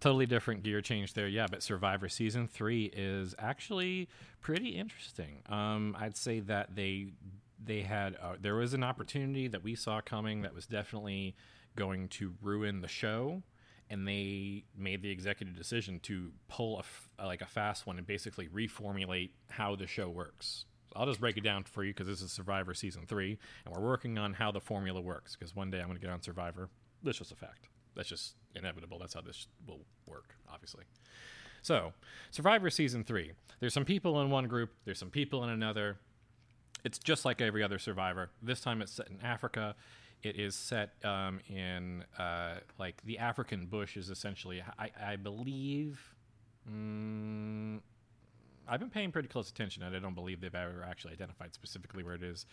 Totally different gear change there, yeah. But Survivor season three is actually pretty interesting. Um, I'd say that they they had uh, there was an opportunity that we saw coming that was definitely going to ruin the show and they made the executive decision to pull a f- like a fast one and basically reformulate how the show works. I'll just break it down for you because this is Survivor season three, and we're working on how the formula works. Because one day I'm going to get on Survivor. That's just a fact. That's just inevitable. That's how this will work, obviously. So, Survivor season three. There's some people in one group. There's some people in another. It's just like every other Survivor. This time it's set in Africa. It is set um, in uh, like the African bush is essentially, I, I believe. Mm, I've been paying pretty close attention, and I don't believe they've ever actually identified specifically where it is.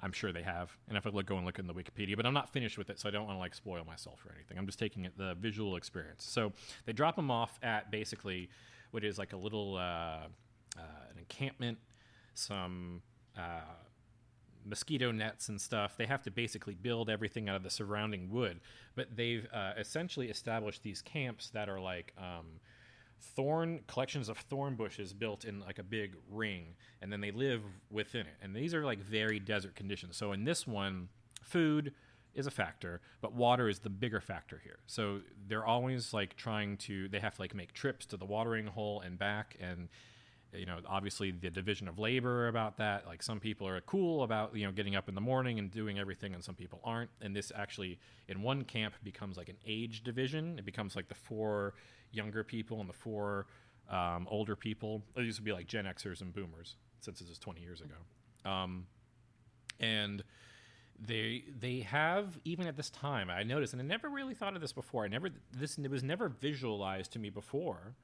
I'm sure they have, and if I look, go and look in the Wikipedia, but I'm not finished with it, so I don't want to like spoil myself or anything. I'm just taking it the visual experience. So they drop them off at basically what is like a little uh, uh, an encampment, some uh, mosquito nets and stuff. They have to basically build everything out of the surrounding wood, but they've uh, essentially established these camps that are like. Um, thorn collections of thorn bushes built in like a big ring and then they live within it. And these are like very desert conditions. So in this one food is a factor but water is the bigger factor here. So they're always like trying to they have to like make trips to the watering hole and back and you know obviously the division of labor about that like some people are cool about you know getting up in the morning and doing everything and some people aren't. And this actually in one camp becomes like an age division. It becomes like the four younger people and the four um, older people. Used to be like gen xers and boomers since this is 20 years ago. Um, and they they have even at this time i noticed and i never really thought of this before i never this it was never visualized to me before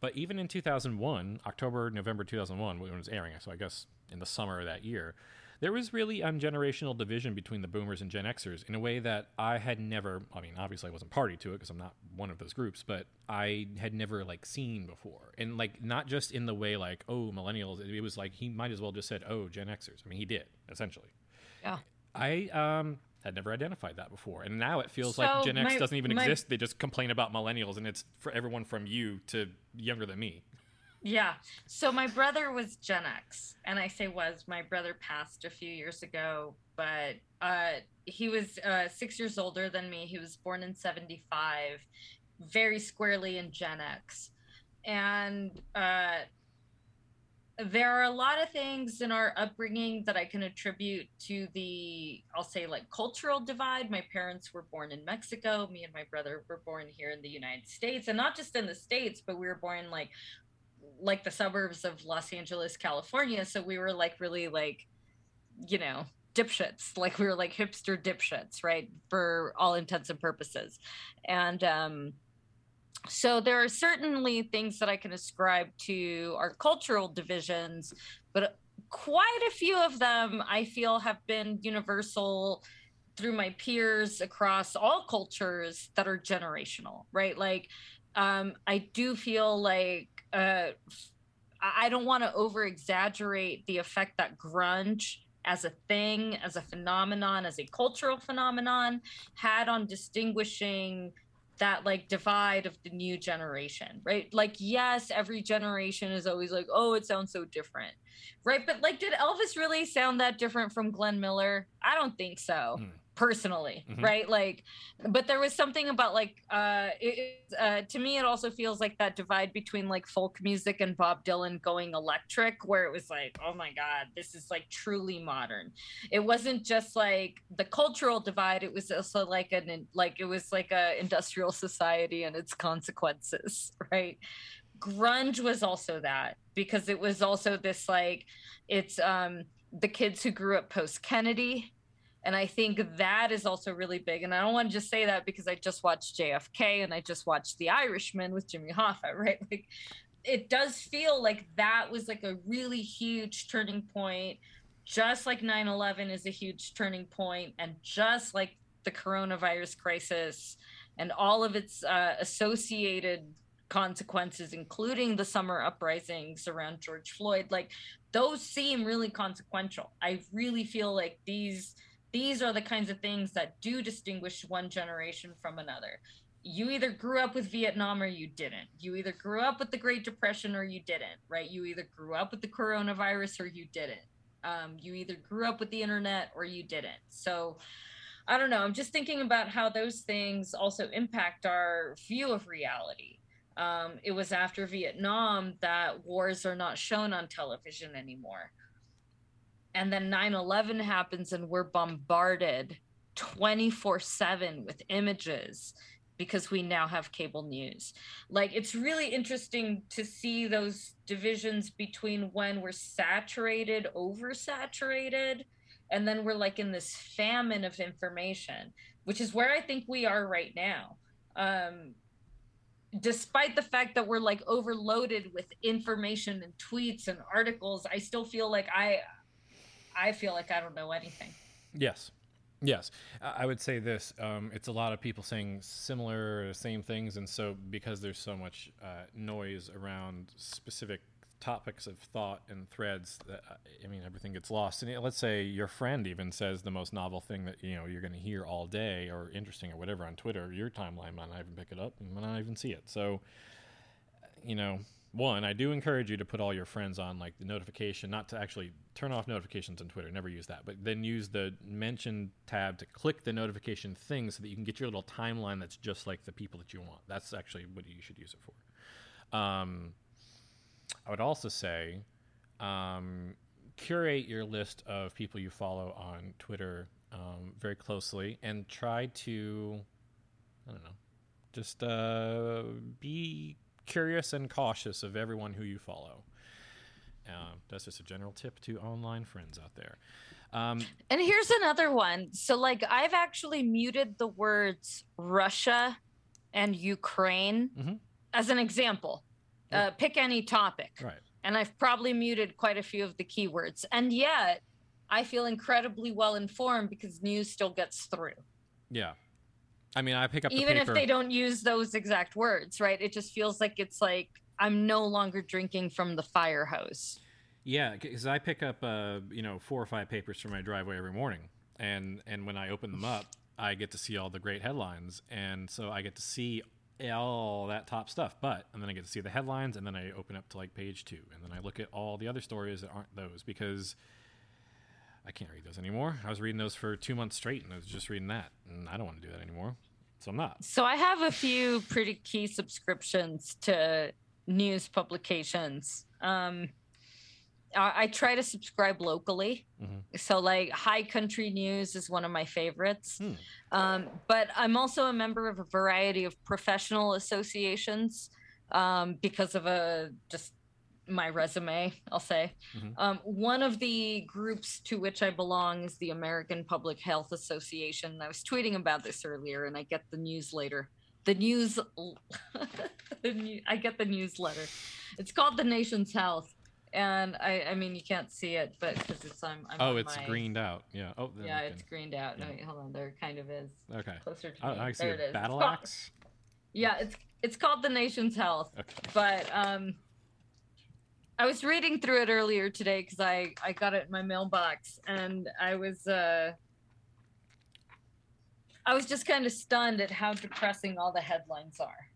but even in 2001, October, November 2001, when it was airing, so I guess in the summer of that year, there was really a generational division between the boomers and Gen Xers in a way that I had never, I mean, obviously I wasn't party to it because I'm not one of those groups, but I had never like seen before. And like, not just in the way like, oh, millennials, it was like he might as well just said, oh, Gen Xers. I mean, he did, essentially. Yeah. I um, had never identified that before. And now it feels So like Gen X my- doesn't even my- exist. They just complain about millennials, and it's for everyone from you to younger than me. Yeah. So my brother was Gen X, and I say was. My brother passed a few years ago, but uh, he was uh, six years older than me. He was born in '75, very squarely in Gen X, and uh, there are a lot of things in our upbringing that I can attribute to the, I'll say, like cultural divide. My parents were born in Mexico. Me and my brother were born here in the United States, and not just in the states, but we were born like like the suburbs of Los Angeles, California. So we were like really like, you know, dipshits. Like we were like hipster dipshits, right? For all intents and purposes. And um so there are certainly things that I can ascribe to our cultural divisions, but quite a few of them I feel have been universal through my peers across all cultures that are generational, right? Like um, I do feel like uh, I don't want to over exaggerate the effect that grunge as a thing, as a phenomenon, as a cultural phenomenon had on distinguishing that like divide of the new generation, right? Like, yes, every generation is always like, oh, it sounds so different, right? But like, did Elvis really sound that different from Glenn Miller? I don't think so. Hmm. Personally, Mhm. right? Like, but there was something about like, uh, it- uh, to me, it also feels like that divide between like folk music and Bob Dylan going electric, where it was like, oh my God, this is like truly modern. It wasn't just like the cultural divide; it was also like an like it was like a industrial society and its consequences, right? Grunge was also that because it was also this like, it's um the kids who grew up post Kennedy and I think that is also really big. And I don't want to just say that because I just watched JFK and I just watched The Irishman with Jimmy Hoffa, right? Like it does feel like that was like a really huge turning point, just like 9 11 is a huge turning point, and just like the coronavirus crisis and all of its uh, associated consequences, including the summer uprisings around George Floyd, like those seem really consequential. I really feel like these these are the kinds of things that do distinguish one generation from another. You either grew up with Vietnam or you didn't. You either grew up with the Great Depression or you didn't, right? You either grew up with the coronavirus or you didn't. Um, you either grew up with the internet or you didn't. So I don't know. I'm just thinking about how those things also impact our view of reality. Um, it was after Vietnam that wars are not shown on television anymore. And then 9 11 happens, and we're bombarded 24 7 with images because we now have cable news. Like, it's really interesting to see those divisions between when we're saturated, oversaturated, and then we're like in this famine of information, which is where I think we are right now. Um, despite the fact that we're like overloaded with information and tweets and articles, I still feel like I, I feel like I don't know anything. Yes. Yes, I would say this. Um, it's a lot of people saying similar, same things, and so because there's so much uh, noise around specific topics of thought and threads, that uh, I mean, everything gets lost. And let's say your friend even says the most novel thing that you know you're going to hear all day, or interesting, or whatever on Twitter, your timeline might not even pick it up, and might not even see it. So, you know, one, I do encourage you to put all your friends on like the notification, not to actually turn off notifications on Twitter. Never use that, but then use the mention tab to click the notification thing so that you can get your little timeline that's just like the people that you want. That's actually what you should use it for. Um, I would also say um, curate your list of people you follow on Twitter um, very closely and try to, I don't know, just uh, be curious and cautious of everyone who you follow. Um, that's just a general tip to online friends out there. Um, And here's another one. So, like, I've actually muted the words Russia and Ukraine Mhm. as an example. Uh, pick any topic. right. And I've probably muted quite a few of the keywords. And yet, I feel incredibly well informed because news still gets through. Yeah. I mean, I pick up the Even if they don't use those exact words, right? It just feels like it's like I'm no longer drinking from the fire hose. Yeah, because I pick up uh, you know four or five papers from my driveway every morning, and and when I open them up, I get to see all the great headlines, and so I get to see all that top stuff. But and then I get to see the headlines, and then I open up to like page two, and then I look at all the other stories that aren't those because I can't read those anymore. I was reading those for two months straight, and I was just reading that, and I don't want to do that anymore, so I'm not. So I have a few pretty key subscriptions to news publications. Um, I, I try to subscribe locally. Mhm. So, like, High Country News is one of my favorites. Hmm. Um, but I'm also a member of a variety of professional associations um, because of a just my resume, I'll say. Mhm. Um, one of the groups to which I belong is the American Public Health Association. I was tweeting about this earlier, and I get the newsletter. The news, the new, I get the newsletter. It's called The Nation's Health, and I, I mean, you can't see it, but because it's I'm, I'm Oh, it's my- greened out. Yeah. Oh, Yeah, it's greened out. No, wait, hold on. There kind of is okay. closer to I, me. I see there it is. battle it's called, axe. Yeah, it's it's called The Nation's Health Okay. but um i was reading through it earlier today because i i got it in my mailbox and i was uh i was just kind of stunned at how depressing all the headlines are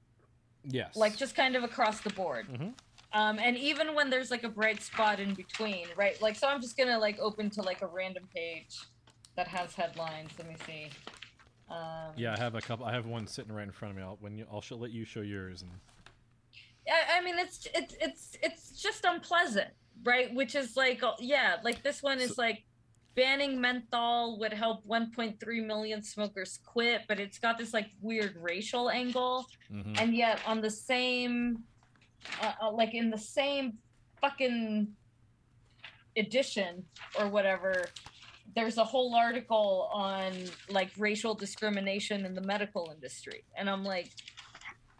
Yes. like just kind of across the board Mm-hmm. um and even when there's like a bright spot in between right like so i'm just gonna like open to like a random page that has headlines let me see um Yeah, I have a couple. I have one sitting right in front of me. I'll when you, I'll show, let you show yours. And I, I mean, it's it's it's it's just unpleasant, right? Which is like, uh, yeah, like this one is So- like banning menthol would help 1.3 million smokers quit, but it's got this like weird racial angle, Mhm. and yet on the same, uh, uh, like in the same fucking edition or whatever. There's a whole article on like racial discrimination in the medical industry, and I'm like,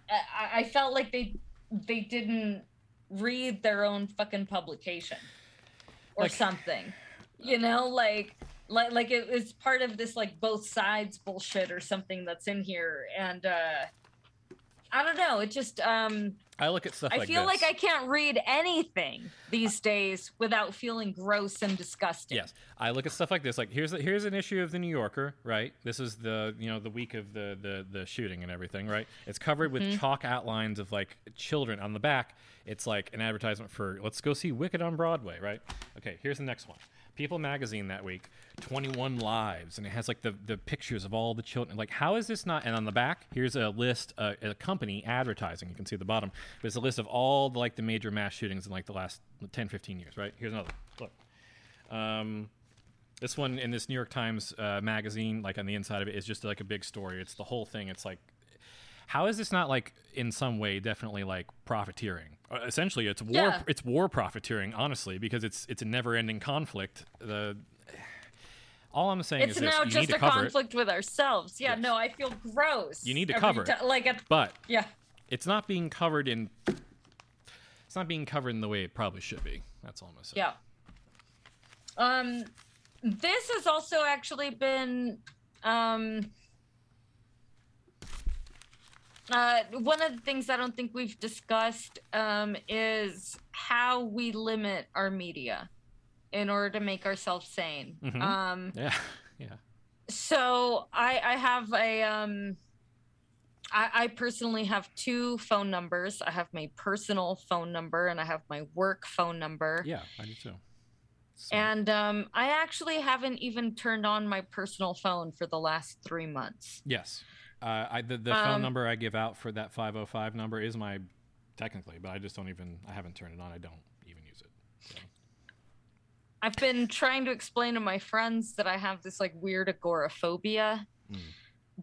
I, I felt like they they didn't read their own fucking publication or Like- something you know like like like it was part of this like both sides bullshit or something that's in here. And uh i don't know it just um I look at stuff i like feel this. like i can't read anything these days without feeling gross and disgusting Yes, I look at stuff like this. Like here's the, here's an issue of the New Yorker, right? This is the you know the week of the the the shooting and everything, right? It's covered with chalk outlines of like children on the back. It's like an advertisement for let's go see Wicked on Broadway, right? Okay, here's the next one. People magazine that week, 21 lives, and it has like the, the pictures of all the children. Like, how is this not? And on the back, here's a list, uh, a company advertising. You can see at the bottom. But it's a list of all the, like the major mass shootings in like the last 10, 15 years, right? Here's another. Look. Um, this one in this New York Times uh, magazine, like on the inside of it, is just like a big story. It's the whole thing. It's like, how is this not like in some way definitely like profiteering? Uh, essentially, it's war. Yeah. It's war profiteering, honestly, because it's it's a never-ending conflict. The all I'm saying It's is this: now you just a conflict with ourselves. Yeah, Yes. no, I feel gross. You need to cover it. ti- like, at, it, but yeah, it's not being covered in. It's not being covered in the way it probably should be. That's all I'm gonna say. yeah. Um, this has also actually been, um, uh, one of the things I don't think we've discussed um, is how we limit our media in order to make ourselves sane. Mhm. Um, Yeah. Yeah. so I, I have a um I, I personally have two phone numbers. I have my personal phone number and I have my work phone number. Yeah. I do too. So- And um, I actually haven't even turned on my personal phone for the last three months. Yes. Uh, I the, the phone Um, number I give out for that 505 number is my technically, but I just don't even I haven't turned it on. I don't even use it. So. I've been trying to explain to my friends that I have this like weird agoraphobia. Mm.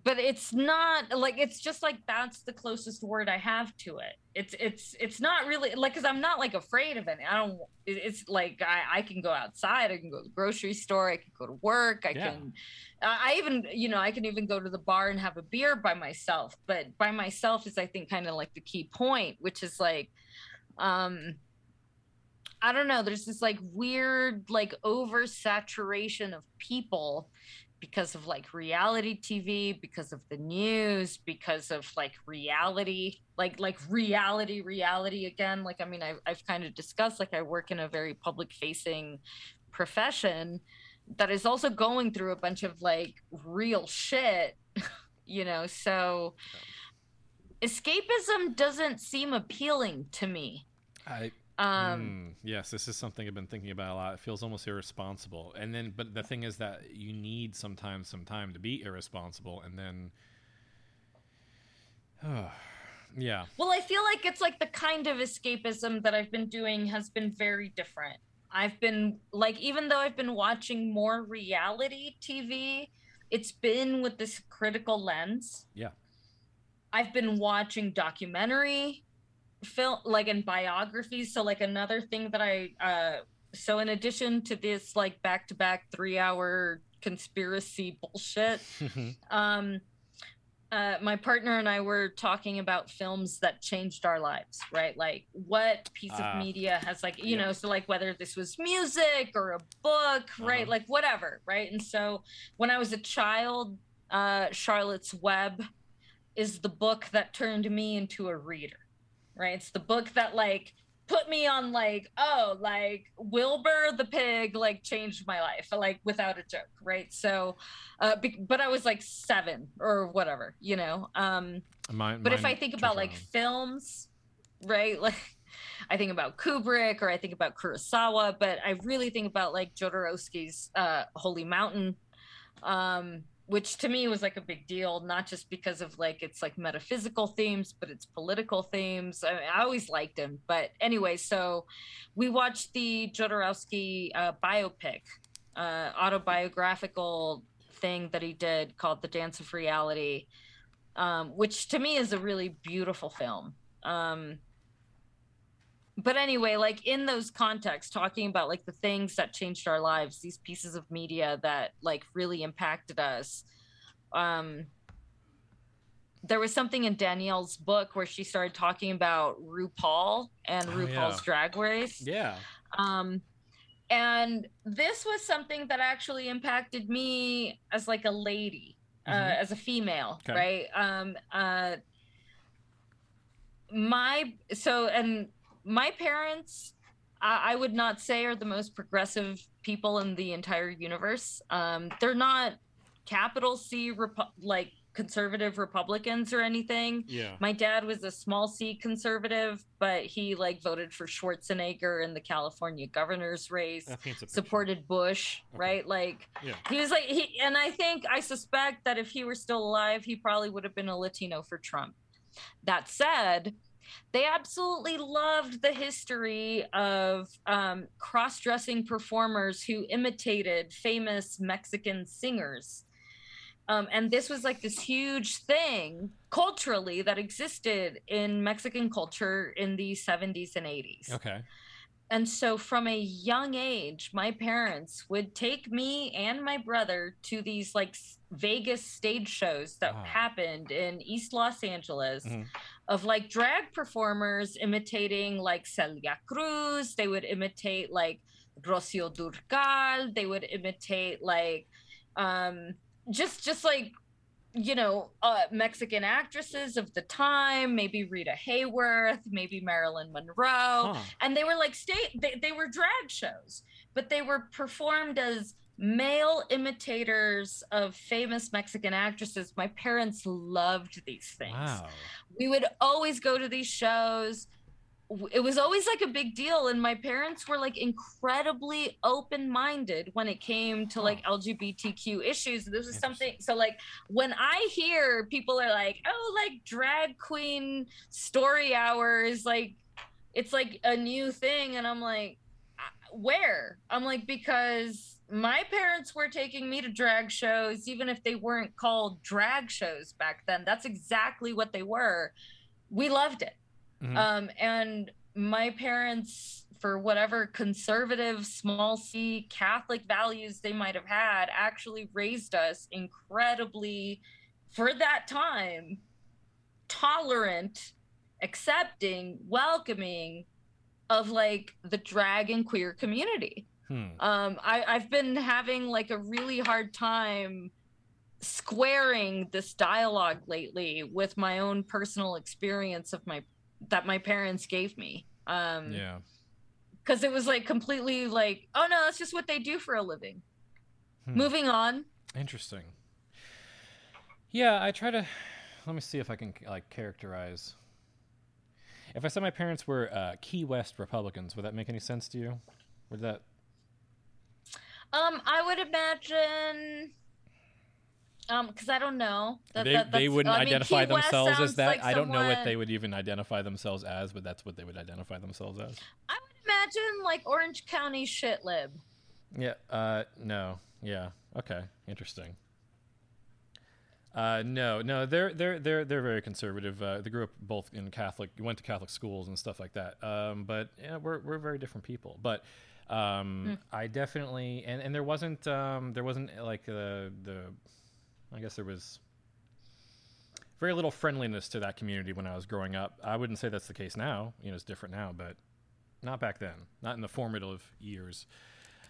But it's not like it's just like that's the closest word I have to it. It's it's it's not really like because I'm not like afraid of it. I don't. It's like I I can go outside. I can go to the grocery store. I can go to work. I Yeah. can. I I even you know I can even go to the bar and have a beer by myself. But by myself is I think kind of like the key point, which is like, um, I don't know. There's this like weird like oversaturation of people because of like reality TV, because of the news, because of like reality, like like reality, reality again. Like I mean, I, I've kind of discussed like I work in a very public facing profession that is also going through a bunch of like real shit, you know. So escapism doesn't seem appealing to me. I Um, Mm, yes, this is something I've been thinking about a lot. It feels almost irresponsible. And then, but the thing is that you need sometimes some time to be irresponsible, and then, yeah, Well, I feel like it's like the kind of escapism that I've been doing has been very different. I've been like, even though I've been watching more reality TV, it's been with this critical lens. Yeah. I've been watching documentary film, like in biographies. So, like, another thing that I, uh, so in addition to this, like, back to back three hour conspiracy bullshit, um uh, my partner and I were talking about films that changed our lives, right? Like what piece Ah. of media has like, you Yep. know, so like whether this was music or a book, right? Uh-huh. Like whatever, right? And so when I was a child, uh, Charlotte's Web is the book that turned me into a reader, right? It's the book that like put me on like, oh, like Wilbur the pig like changed my life, like without a joke, right? So uh, be- but I was like seven or whatever, you know. Um, Mine, but if I think about like films, right? Like I think about Kubrick or I think about Kurosawa, but I really think about like Jodorowsky's uh, Holy Mountain, um, which to me was like a big deal, not just because of like it's like metaphysical themes, but it's political themes. I, I always liked him, but anyway, so we watched the Jodorowsky uh, biopic, uh, autobiographical thing that he did called The Dance of Reality, um, which to me is a really beautiful film. Um, but anyway, like in those contexts, talking about like the things that changed our lives, these pieces of media that like really impacted us. Um, there was something in Danielle's book where she started talking about RuPaul and Oh, RuPaul's yeah. Drag Race. yeah, Um, and this was something that actually impacted me as like a lady, uh, Mhm. as a female, Okay. right? Um, uh, my so and my parents, I, I would not say are the most progressive people in the entire universe. Um, they're not capital C Repu- like conservative Republicans or anything. Yeah. My dad was a small C conservative, but he like voted for Schwarzenegger in the California governor's race, That paints a picture. supported Bush, Okay. right? Like Yeah. he was like he and I think I suspect that if he were still alive, he probably would have been a Latino for Trump. That said, they absolutely loved the history of um, cross-dressing performers who imitated famous Mexican singers. Um, and this was like this huge thing culturally that existed in Mexican culture in the 70s and 80s. Okay. And so from a young age, my parents would take me and my brother to these like Vegas stage shows that Wow. happened in East Los Angeles Mhm. of like drag performers imitating like Celia Cruz. They would imitate like Rocio Durcal. They would imitate like um just just like you know, uh, Mexican actresses of the time, maybe Rita Hayworth, maybe Marilyn Monroe Huh. and they were like state they, they were drag shows but they were performed as male imitators of famous mexican actresses my parents loved these things. Wow. we would always go to these shows. It was always like a big deal and my parents were like incredibly open-minded when it came to like lgbtq issues. This is something so like when i hear people are like oh like drag queen story hours like it's like a new thing and i'm like "Uh, where? I'm like because my parents were taking me to drag shows even if they weren't called drag shows back then. That's exactly what they were. We loved it. Mhm. um and my parents for whatever conservative small c catholic values they might have had actually raised us incredibly for that time tolerant accepting welcoming of like the drag and queer community Hmm. um I, i've been having like a really hard time squaring this dialogue lately with my own personal experience of my that my parents gave me um Yeah. because it was like completely like oh no that's just what they do for a living Hmm. moving on Interesting. Yeah, I try to. Let me see if I can like characterize. If I said my parents were uh, Key West Republicans, would that make any sense to you? Would that? Um i would imagine um because i don't know That- they that- they wouldn't I mean, identify Key themselves as that. like I don't know what they would even identify themselves as, but that's what they would identify themselves as. i would imagine like orange county shit lib Yeah. Uh. No. Yeah. Okay. Interesting. Uh. No. No. They're they're they're they're very conservative. Uh, they grew up both in Catholic, went to Catholic schools and stuff like that. Um. But yeah, we're we're very different people. But um, I definitely and and there wasn't um there wasn't like the the, I guess there was. Very little friendliness to that community when I was growing up. I wouldn't say that's the case now. You know, it's different now, but not back then. Not in the formative years.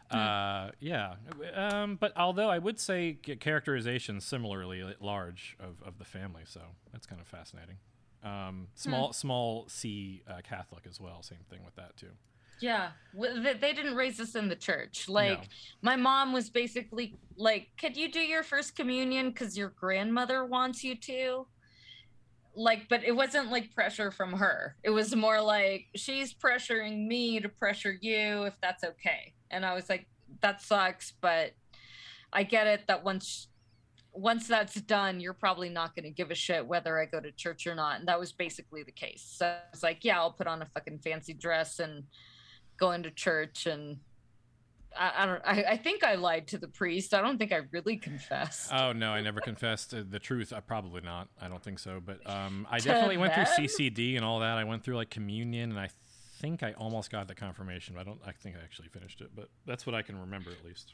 Uh, yeah. Um, but although I would say characterization similarly at large of, of the family, so that's kind of fascinating. Um, small small C uh, Catholic as well. Same thing with that too. Yeah, they didn't raise us in the church. Like No. my mom was basically like, "Could you do your first communion because your grandmother wants you to?" Like, but it wasn't like pressure from her. It was more like she's pressuring me to pressure you if that's okay. And I was like, "That sucks," but I get it that once once that's done, you're probably not going to give a shit whether I go to church or not. And that was basically the case. So I was like, yeah, I'll put on a fucking fancy dress and go to church. And I, I don't, I, I think I lied to the priest. I don't think I really confessed. Oh no, I never confessed uh, the truth. I probably not. I don't think so. But um, I To definitely went through? CCD and all that. I went through like communion, and I think I almost got the confirmation. But I don't. I think I actually finished it. But that's what I can remember at least.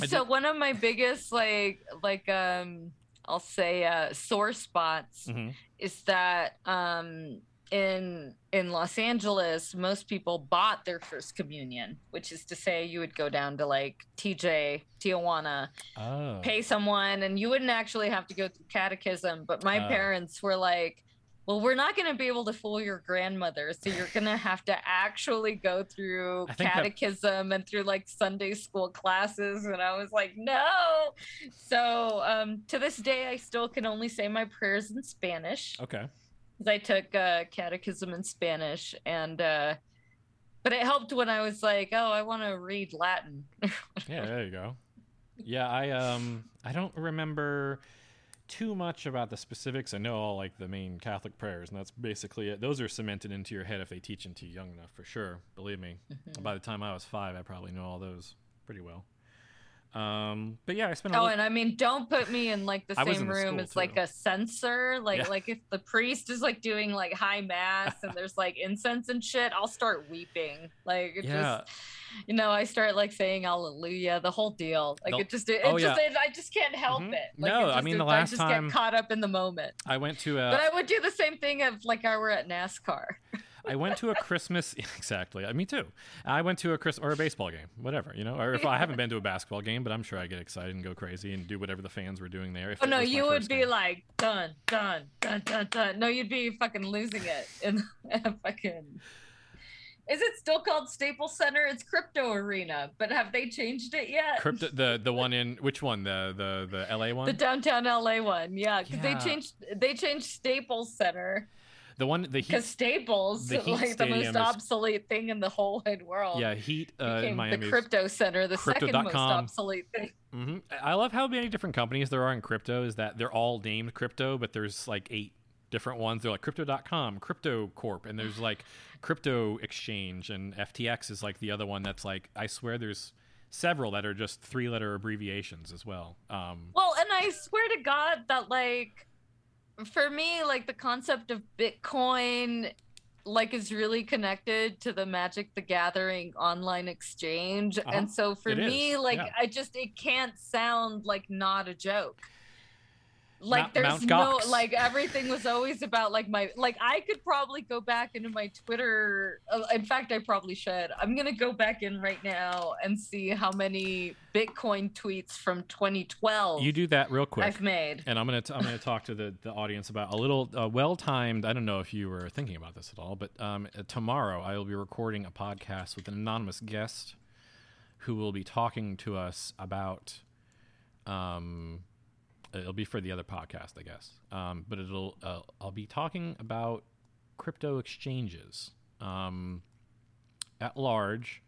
I so did- one of my biggest, like, like, um, I'll say, uh, sore spots Mhm. is that, um, in in Los Angeles, most people bought their first communion, which is to say, you would go down to like TJ, Tijuana, Oh. pay someone and you wouldn't actually have to go through catechism but my Oh. parents were like well, we're not going to be able to fool your grandmother. So you're going to have to actually go through think that- catechism and through like Sunday school classes. And I was like, no. So um, to this day, I still can only say my prayers in Spanish Okay. Because I took uh, catechism in Spanish. And, uh, but it helped when I was like, oh, I want to read Latin. Yeah, there you go. Yeah, I um I don't remember too much about the specifics. I know all like the main Catholic prayers, and that's basically it. Those are cemented into your head if they teach them to you young enough, for sure. Believe me. Mm-hmm. By the time I was five, I probably knew all those pretty well. Um, but yeah, I spent. A Oh, little- and I mean, don't put me in like the I same the room school, as like a censor. Like, Yeah. like if the priest is like doing like high mass and there's like incense and shit, I'll start weeping. Like, it Yeah. just, you know, I start like saying Hallelujah, the whole deal. Like, The- it just, it, oh, just, yeah. it, I just can't help Mhm. it. Like, No, it I just- mean, the last I just time- get caught up in the moment. I went to but I would do the same thing if like I were at NASCAR. I went to a Christmas exactly. uh, Me too. I went to a Chris or a baseball game, whatever you know. Or if I haven't been to a basketball game, but I'm sure I get excited and go crazy and do whatever the fans were doing there. If Oh no, you would be game. like done, done, done, done, dun. No, you'd be fucking losing it in a fucking. Is it still called Staples Center? It's Crypto Arena, but have they changed it yet? Crypto, the the one in which one the the the LA one The downtown LA one, yeah, because Yeah. they changed they changed Staples Center the one the because heat Staples, the Heat like the most is- obsolete thing in the whole wide world, yeah heat uh, in Miami. the Crypto Center, the second most obsolete thing. Mhm. I love how many different companies there are in crypto. Is that they're all named crypto, but there's like eight different ones. They're like Crypto.com, Crypto Corp, and there's like Crypto Exchange, and FTX is like the other one that's like I swear there's several that are just three letter abbreviations as well. Um, Well, and I swear to God that like for me, like the concept of Bitcoin like is really connected to the Magic the Gathering online exchange. Uh-huh. And so for It me, is, like yeah. I just it can't sound like not a joke. Like Mount- there's Mount no like everything was always about like my like I could probably go back into my Twitter. uh, In fact, I probably should. I'm gonna go back in right now and see how many Bitcoin tweets from 2012 you do that real quick. I've made. and I'm gonna t- I'm gonna talk to the, the audience about a little uh, well timed. I don't know if you were thinking about this at all, but um, uh, tomorrow I will be recording a podcast with an anonymous guest who will be talking to us about. Um, it'll be for the other podcast, I guess. Um, but it'll uh, I'll be talking about crypto exchanges um, at large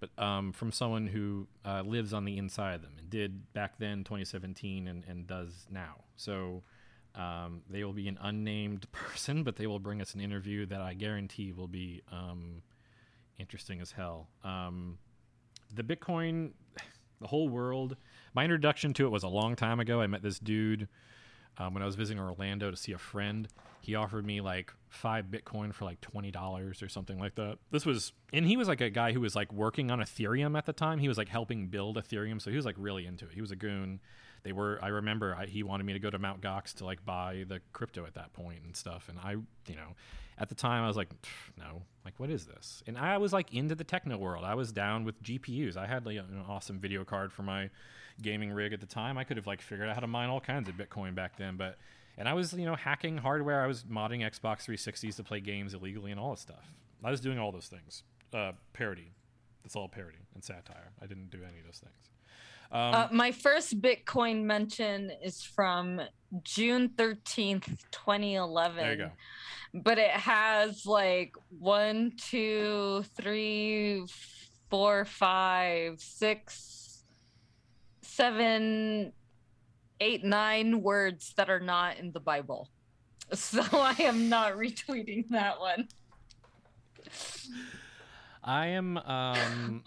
but um, from someone who uh, lives on the inside of them and did back then 2017 and, and does now so um, they will be an unnamed person but they will bring us an interview that i guarantee will be um, interesting as hell um, the bitcoin the whole world my introduction to it was a long time ago i met this dude um, when I was visiting Orlando to see a friend, he offered me like five Bitcoin for like twenty dollars or something like that. This was, and he was like a guy who was like working on Ethereum at the time. He was like helping build Ethereum, so he was like really into it. He was a goon. They were. I remember I, he wanted me to go to Mount Gox to like buy the crypto at that point and stuff. And I, you know, at the time I was like, no, like what is this? And I was like into the techno world. I was down with GPUs. I had like an awesome video card for my gaming rig at the time. I could have like figured out how to mine all kinds of Bitcoin back then, but and I was you know hacking hardware. I was modding Xbox 360s to play games illegally and all this stuff. I was doing all those things. Uh, parody. It's all parody and satire. I didn't do any of those things. Um, Uh, my first Bitcoin mention is from June 13th, 2011. there you go. But it has like one, two, three, four, five, six, seven, eight, nine words that are not in the Bible. So I am not retweeting that one. I am. Um,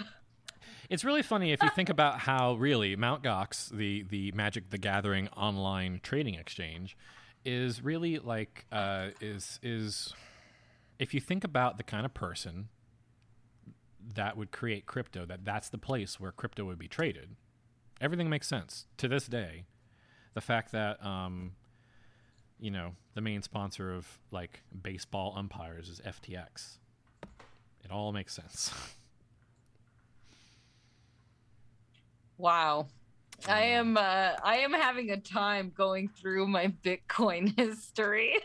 it's really funny if you think about how really Mount Gox, the the Magic the Gathering online trading exchange, is really like uh, is is if you think about the kind of person that would create crypto, that that's the place where crypto would be traded. Everything makes sense to this day. The fact that um, you know the main sponsor of like baseball umpires is FTX. It all makes sense. Wow. I am uh, I am having a time going through my Bitcoin history.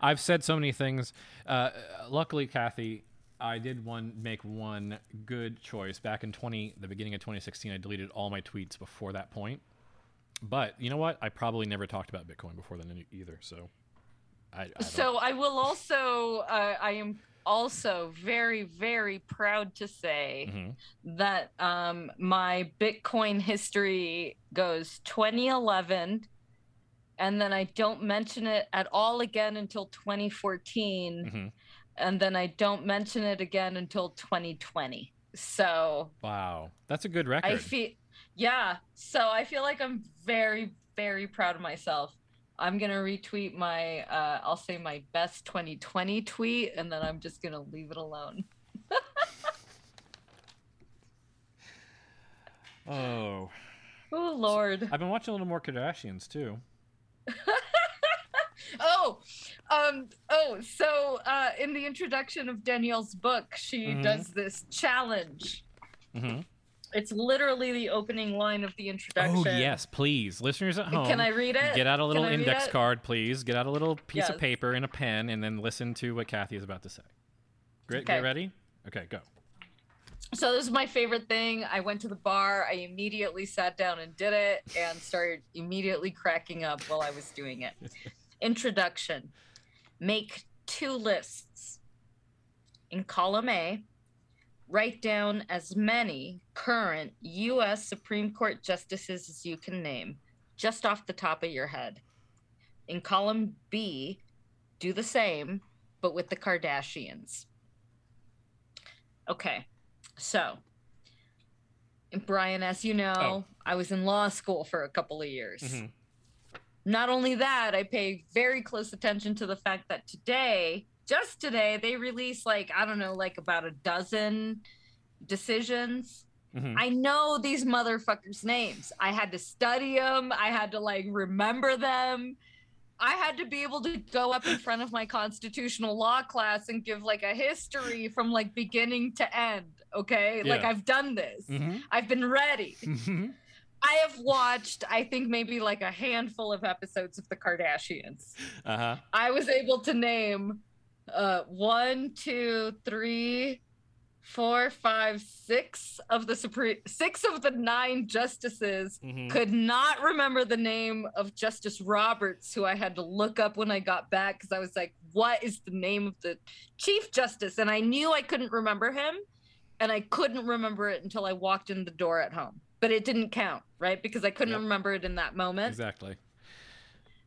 I've said so many things. Uh, luckily, Kathy, I did one make one good choice back in twenty the beginning of 2016. I deleted all my tweets before that point. But you know what? I probably never talked about Bitcoin before then either. So, I, I So I will also, uh, I am also very, very proud to say Mhm. that um, my Bitcoin history goes 2011, and then I don't mention it at all again until 2014, Mhm. And then I don't mention it again until 2020. So wow, that's a good record. I feel, yeah. So I feel like I'm very, very proud of myself. I'm gonna retweet my, uh, I'll say my best 2020 tweet, and then I'm just gonna leave it alone. oh, Oh Lord. I've been watching a little more Kardashians too. Oh, um, oh. So uh, in the introduction of Danielle's book, she Mhm. does this challenge. hmm It's literally the opening line of the introduction. Oh yes, please, listeners at home. Can I read it? Get out a little Can I read index card, please. Get out a little piece of paper and a pen, and then listen to what Kathy is about to say. Great, Okay. get ready. Okay, go. So this is my favorite thing. I went to the bar. I immediately sat down and did it, and started immediately cracking up while I was doing it. Introduction: Make two lists. In column A, write down as many current U.S. Supreme Court justices as you can name, just off the top of your head. In column B, do the same, but with the Kardashians. Okay, so Brian, as you know, Oh. I was in law school for a couple of years. Mhm. Not only that, I pay very close attention to the fact that today, just today, they released like, I don't know, like about a dozen decisions. Mhm. I know these motherfuckers' names. I had to study them. I had to like remember them. I had to be able to go up in front of my constitutional law class and give like a history from like beginning to end. Okay. Like I've done this. Mhm. I've been ready. Mhm. I have watched, I think maybe like a handful of episodes of the Kardashians. Uh-huh. I was able to name uh one, two, three, four, five, six of the supreme six of the nine justices Mhm. could not remember the name of Justice Roberts, who I had to look up when I got back because I was like, what is the name of the Chief Justice? And I knew I couldn't remember him, and I couldn't remember it until I walked in the door at home. But it didn't count, right? Because I couldn't Yep. remember it in that moment. Exactly.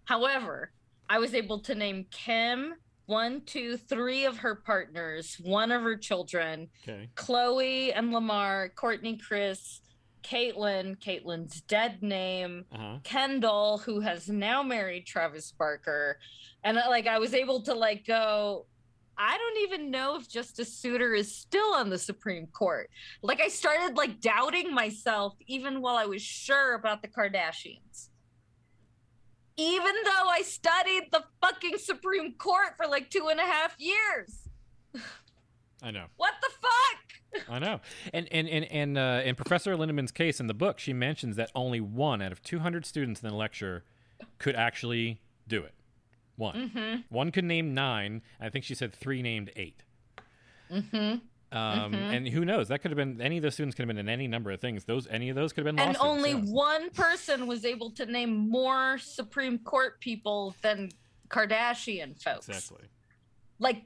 However, I was able to name Kim, one, two, three of her partners, one of her children, Okay. Khloé and Lamar, Kourtney, Kris, Caitlyn, Caitlyn's dead name, Uh-huh. Kendall, who has now married Travis Barker. And uh, like I was able to like go, I don't even know if Justice Souter is still on the Supreme Court. Like I started like doubting myself even while I was sure about the Kardashians. Even though I studied the fucking Supreme Court for like two and a half years. I know. What the fuck? I know. And and and and uh, in Professor Lindemann's case in the book, she mentions that only one out of 200 students in the lecture could actually do it. One. Mm-hmm. One could name nine. I think she said three named 8 Mm-hmm. Um, And who knows? That could have been any of those students could have been in any number of things. Those any of those could have been. Lost. And only one person was able to name more Supreme Court people than Kardashian folks. Exactly. Like,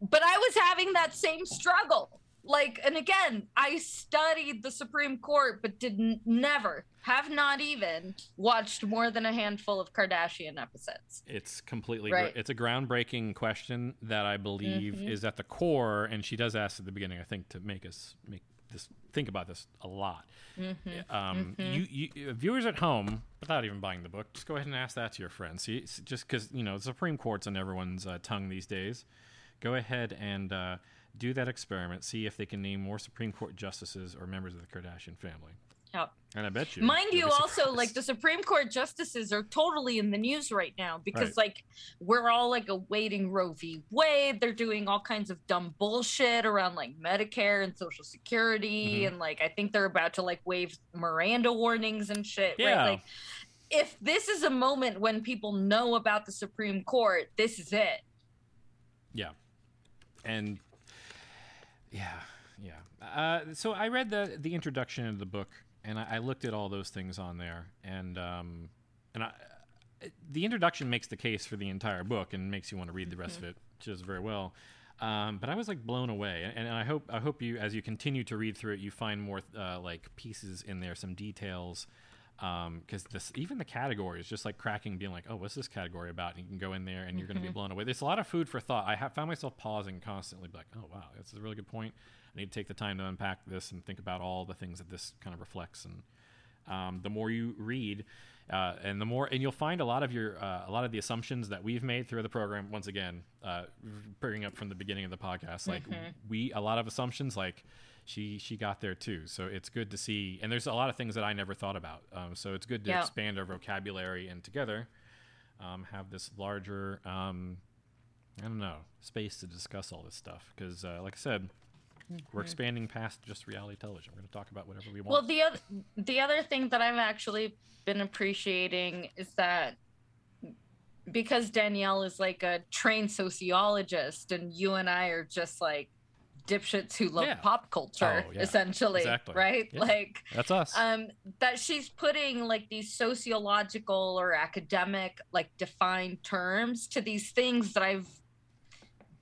but I was having that same struggle. Like, and again, I studied the Supreme Court, but did n- never, have not even watched more than a handful of Kardashian episodes. It's completely. Right. It's a groundbreaking question that I believe Mhm. is at the core, and she does ask at the beginning. I think to make us make this think about this a lot. Mm-hmm. Um, you, you viewers at home, without even buying the book, just go ahead and ask that to your friends. See, just because you know the Supreme Court's on everyone's uh, tongue these days. Go ahead and uh, do that experiment. See if they can name more Supreme Court justices or members of the Kardashian family. Yep. And I bet you, Mind you, also, like the Supreme Court justices are totally in the news right now because, Right. like, we're all like awaiting Roe v. Wade. They're doing all kinds of dumb bullshit around like Medicare and Social Security, Mhm. and like I think they're about to like waive Miranda warnings and shit. Yeah. Right? Like, if this is a moment when people know about the Supreme Court, this is it. Yeah, and yeah, yeah. Uh, so I read the the introduction of the book, and I, I looked at all those things on there, and um, and I, the introduction makes the case for the entire book and makes you want to read the rest of it, which is very well. Um, but I was like blown away, and, and I hope I hope you, as you continue to read through it, you find more uh, like pieces in there, some details, because this even the categories, just like cracking, being like, oh, what's this category about? And you can go in there, and you're going to be blown away. There's a lot of food for thought. I have found myself pausing constantly, like, oh wow, that's a really good point. I need to take the time to unpack this and think about all the things that this kind of reflects. And um, the more you read, uh, and the more, and you'll find a lot of your, uh, a lot of the assumptions that we've made through the program. Once again, uh, bringing up from the beginning of the podcast, like we, a lot of assumptions, like she, she got there too. So it's good to see, and there's a lot of things that I never thought about. Um, so it's good to Yeah. expand our vocabulary and together um, have this larger, um, I don't know, space to discuss all this stuff. Because, uh, like I said, we're expanding past just reality television. We're going to talk about whatever we want. Well, the other the other thing that I've actually been appreciating is that because Danielle is like a trained sociologist, and you and I are just like dipshits who love Yeah. pop culture, Oh, yeah. essentially, Exactly. right? Yeah. Like, That's us. um, that she's putting like these sociological or academic, like defined terms to these things that I've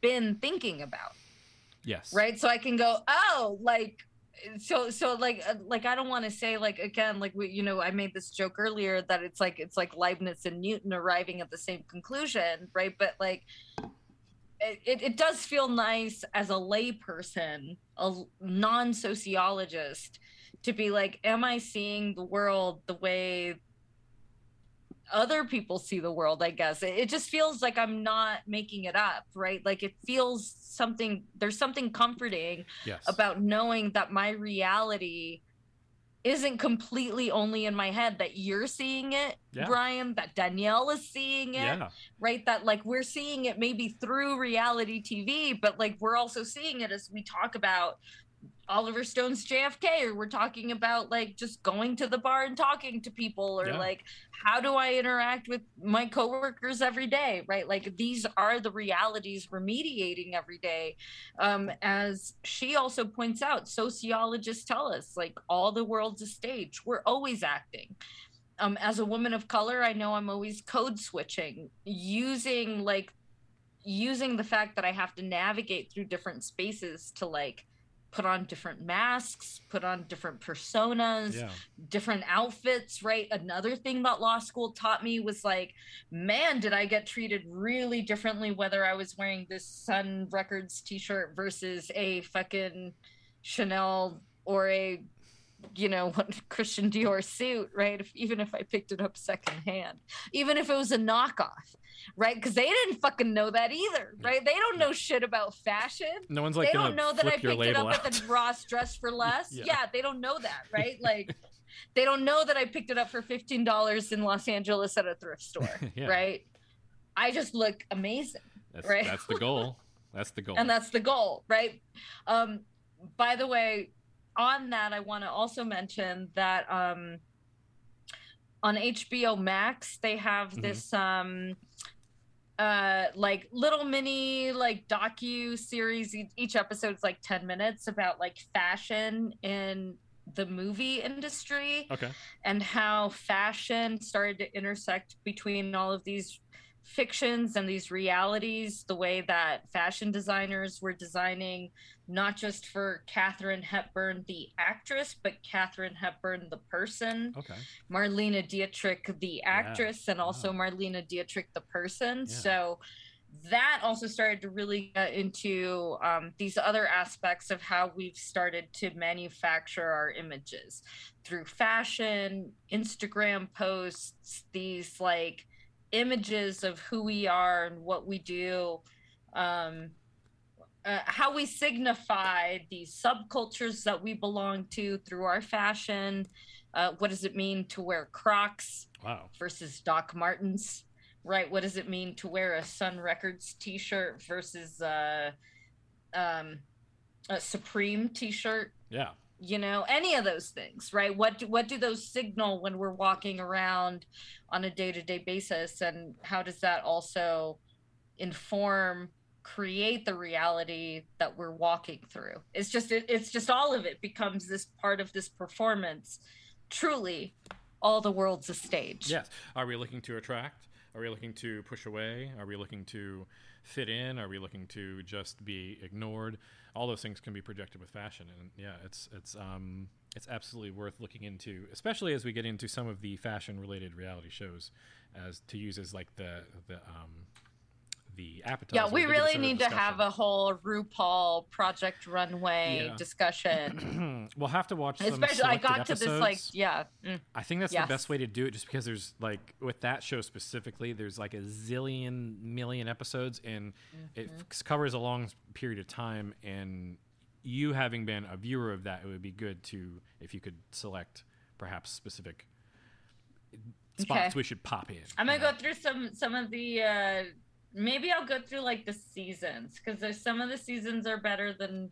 been thinking about yes. right so i can go oh like so so like uh, like i don't want to say like again like we you know i made this joke earlier that it's like it's like leibniz and newton arriving at the same conclusion right but like it, it, does feel nice as a layperson a non-sociologist to be like am i seeing the world the way other people see the world i guess it, it just feels like i'm not making it up right like it feels something there's something comforting Yes. about knowing that my reality isn't completely only in my head that you're seeing it Yeah. brian that danielle is seeing it yeah. right that like we're seeing it maybe through reality tv but like we're also seeing it as we talk about Oliver Stone's JFK, or we're talking about like just going to the bar and talking to people, or Yeah. like how do I interact with my coworkers every day, right? Like these are the realities we're mediating every day. Um, as she also points out, sociologists tell us like all the world's a stage. We're always acting. Um, as a woman of color, I know I'm always code switching, using like using the fact that I have to navigate through different spaces to like put on different masks, put on different personas, Yeah. different outfits, right? Another thing that law school taught me was like, man, did I get treated really differently whether I was wearing this Sun Records t shirt versus a fucking Chanel or a you know what Christian Dior suit, right? If, even if I picked it up secondhand, even if it was a knockoff, right? Because they didn't fucking know that either, right? They don't know shit about fashion No one's like they don't know that I picked it up out. at the Ross Dress for Less. Yeah. yeah. they don't know that, right? Like, they don't know that I picked it up for fifteen dollars in Los Angeles at a thrift store, Yeah. right? I just look amazing, That's, right? that's the goal. That's the goal. and that's the goal, right? Um, by the way, on that, I want to also mention that um, on HBO Max they have Mhm. this um, uh, like little mini like docu series. Each, episode's like ten minutes about like fashion in the movie industry okay. and how fashion started to intersect between all of these fictions and these realities the way that fashion designers were designing not just for Katharine Hepburn the actress but Katharine Hepburn the person Okay. Marlene Dietrich the actress and also Wow. Marlene Dietrich the person Yeah. so that also started to really get into um, these other aspects of how we've started to manufacture our images through fashion, Instagram posts, these like images of who we are and what we do, um, uh, how we signify these subcultures that we belong to through our fashion. Uh, what does it mean to wear Crocs? Wow. versus Doc Martens, right? What does it mean to wear a Sun Records T-shirt versus uh, um, a Supreme T-shirt, Yeah. You know any of those things right what do, what do those signal when we're walking around on a day-to-day basis and how does that also inform create the reality that we're walking through it's just it, it's just all of it becomes this part of this performance truly all the world's a stage Yes. Are we looking to attract? Are we looking to push away? Are we looking to fit in? Are we looking to just be ignored? All those things can be projected with fashion, and yeah, it's it's um it's absolutely worth looking into, especially as we get into some of the fashion-related reality shows, as to use as like the the um the appetizer. yeah we really need to have a whole rupaul project runway Yeah. discussion we'll have to watch. Some especially i got to this like yeah mm. I think that's Yes. the best way to do it, just because there's like with that show specifically, there's like a zillion million episodes, and it Mm-hmm. f- covers a long period of time. And you having been a viewer of that, it would be good to if you could select perhaps specific spots Okay. we should pop in. I'm gonna go through some some of the. uh Maybe I'll go through like the seasons because there's some of the seasons are better than,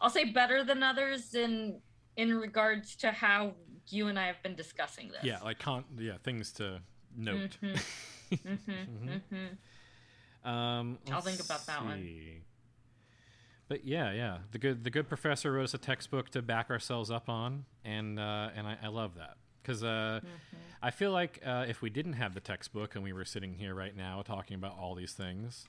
I'll say better than others in in regards to how you and I have been discussing this. Yeah, like con- yeah, things to note. Mhm. Mhm, mhm. Um, I'll think about that one. But yeah, yeah, the good the good professor wrote us a textbook to back ourselves up on, and uh, and I, I love that because uh, Mm-hmm. I feel like uh, if we didn't have the textbook and we were sitting here right now talking about all these things,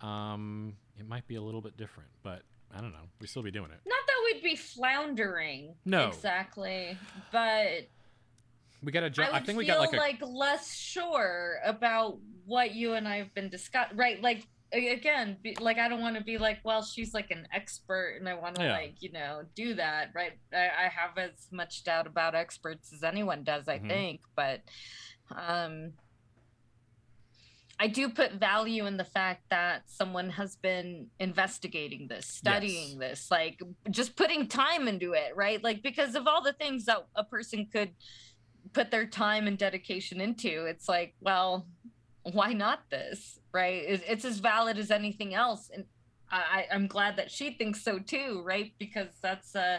um, it might be a little bit different. But I don't know, we'd still be doing it. Not that we'd be floundering. No. Exactly, but We got a I job. would I think we feel got like a less sure about what you and I have been discussing. Right, like again, be, like I don't want to be like, well, she's like an expert, and I want to Yeah. like you know do that. Right, I, I have as much doubt about experts as anyone does, I Mhm. think, but um. I do put value in the fact that someone has been investigating this, studying this, like just putting time into it, right? Like because of all the things that a person could put their time and dedication into, it's like, well, why not this, right? It- It's as valid as anything else, and I, I'm glad that she thinks so too, right? Because that's uh,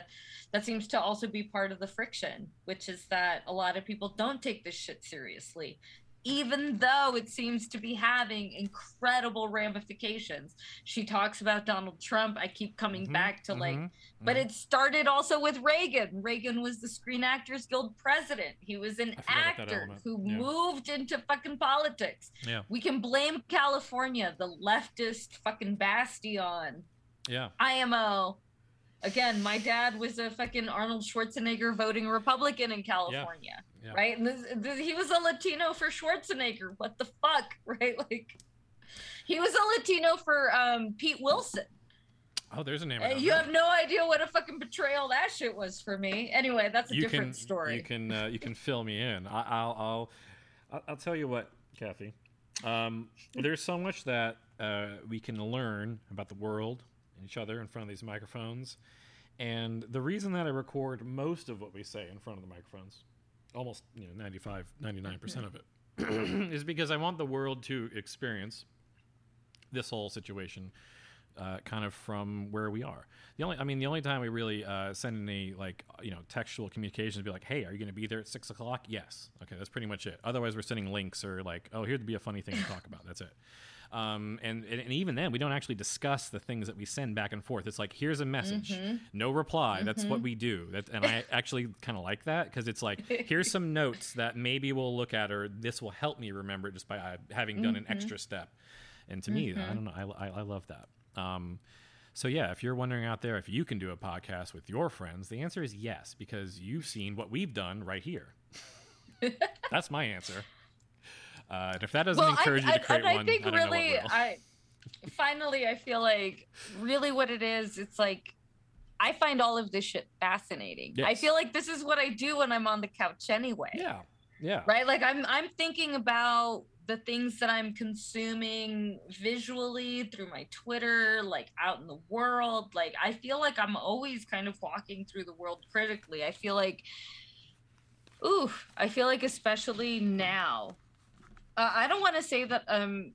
that seems to also be part of the friction, which is that a lot of people don't take this shit seriously even though it seems to be having incredible ramifications. She talks about Donald Trump. I keep coming Mhm, back to like, mhm, but mhm. it started also with Reagan. Reagan was the Screen Actors Guild president. He was an I forgot about that actor who Yeah. moved into fucking politics. yeah, We can blame California, the leftist fucking bastion. yeah, IMO. Again, my dad was a fucking Arnold Schwarzenegger voting Republican in California, yeah. right? And this, this, he was a Latino for Schwarzenegger. What the fuck, right? Like, he was a Latino for um, Pete Wilson. Oh, there's a name. Uh, you know. have no idea what a fucking betrayal that shit was for me. Anyway, that's a you different can story. you can uh, you can fill me in. I, I'll I'll I'll- tell you what, Kathy. Um, there's so much that uh, we can learn about the world each other in front of these microphones, and the reason that I record most of what we say in front of the microphones, almost you know 95 99 percent of it, is because I want the world to experience this whole situation uh, kind of from where we are. The only, I mean, the only time we really uh, send any like you know textual communications be like, "Hey, are you going to be there at six o'clock?" Yes. Okay, that's pretty much it. Otherwise, we're sending links or like, "Oh, here'd be a funny thing to talk about." That's it. Um, and, and even then, we don't actually discuss the things that we send back and forth. It's like, here's a message, no reply. That's what we do. That, and I actually kind of like that because it's like, here's some notes that maybe we'll look at, or this will help me remember it just by uh, having done an extra step. And to me, I don't know, I, I, I love that. Um, so yeah, if you're wondering out there if you can do a podcast with your friends, the answer is yes because you've seen what we've done right here. That's my answer. Uh, and if that doesn't encourage you to create and I one, think I what really. I finally I feel like really what it is. It's like I find all of this shit fascinating. I feel like this is what I do when I'm on the couch anyway. yeah, yeah, Right? Like I'm I'm thinking about the things that I'm consuming visually through my Twitter, like out in the world. Like I feel like I'm always kind of walking through the world critically. I feel like ooh, I feel like especially now. Uh, I don't want to say that um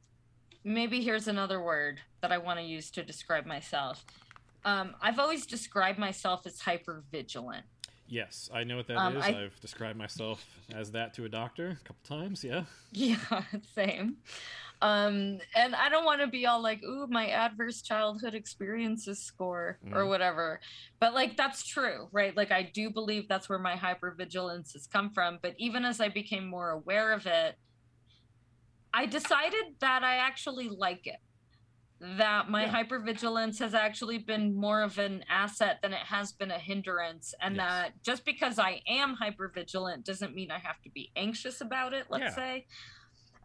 maybe here's another word that I want to use to describe myself. Um, I've always described myself as hyper vigilant Yes, I know what that is. Um, I- I've described myself as that to a doctor a couple times. Yeah. Yeah, same. Um, and I don't want to be all like, ooh, my adverse childhood experiences score or Mm. whatever. But like that's true, right? Like I do believe that's where my hypervigilance has come from. But even as I became more aware of it, I decided that I actually like it. That my Yeah. hypervigilance has actually been more of an asset than it has been a hindrance. And Yes. that just because I am hypervigilant doesn't mean I have to be anxious about it, let's Yeah. say.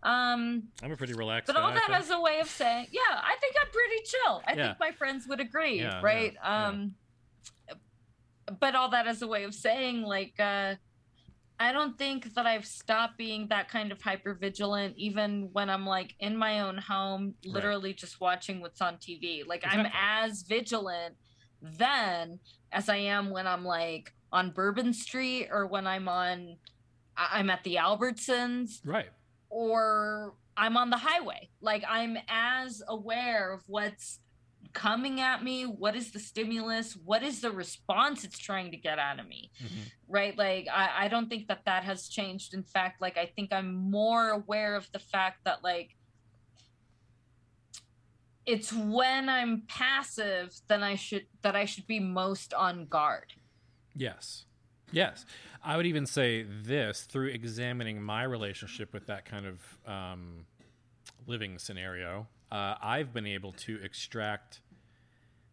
Um, I'm a pretty relaxed but all that as a way of saying, yeah, I think I'm pretty chill. I Yeah. think my friends would agree, Yeah, right? yeah. Um, but all that as a way of saying, like, uh, I don't think that I've stopped being that kind of hyper vigilant, even when I'm like in my own home, Right. literally just watching what's on TV. Like, I'm as vigilant then as I am when I'm like on Bourbon Street or when I'm on, I'm at the Albertsons right. or I'm on the highway. Like I'm as aware of what's coming at me, what is the stimulus, what is the response it's trying to get out of me, Mhm. right? Like I, I don't think that that has changed. In fact, like I think I'm more aware of the fact that like it's when I'm passive than I should that I should be most on guard. Yes. Yes. I would even say this through examining my relationship with that kind of um, living scenario. Uh, I've been able to extract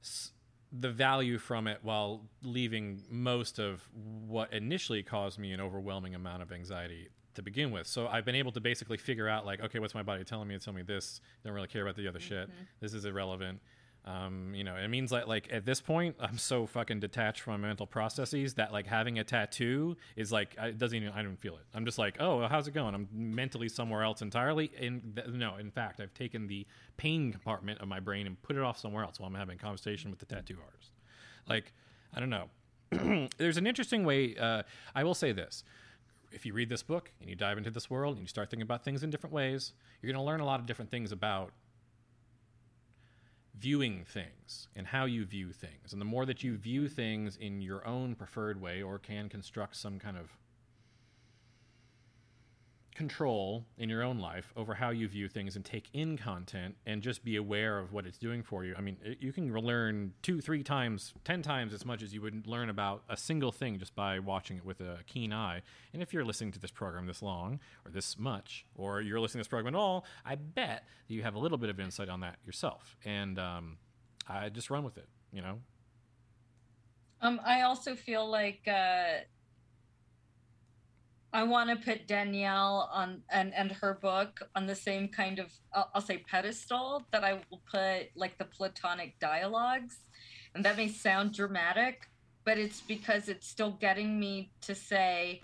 s- the value from it while leaving most of what initially caused me an overwhelming amount of anxiety to begin with. So I've been able to basically figure out like, okay, what's my body telling me? It's telling me this. Don't really care about the other shit. This is irrelevant. Um, you know, it means like like at this point, I'm so fucking detached from my mental processes that like having a tattoo is like it doesn't even I don't feel it. I'm just like, oh, how's it going? I'm mentally somewhere else entirely. And th- no, in fact, I've taken the pain compartment of my brain and put it off somewhere else while I'm having a conversation with the tattoo artist. Like, I don't know. There's an interesting way. Uh, I will say this: if you read this book and you dive into this world and you start thinking about things in different ways, you're going to learn a lot of different things about viewing things and how you view things. And the more that you view things in your own preferred way or can construct some kind of control in your own life over how you view things and take in content and just be aware of what it's doing for you. I mean, it, you can learn two, three times, ten times as much as you would learn about a single thing just by watching it with a keen eye. And if you're listening to this program this long or this much, or you're listening to this program at all, I bet that you have a little bit of insight on that yourself. And um, I just run with it, you know? Um, I also feel like uh, I want to put Danielle on and and her book on the same kind of I'll, I'll say pedestal that I will put like the Platonic dialogues, and that may sound dramatic, but it's because it's still getting me to say,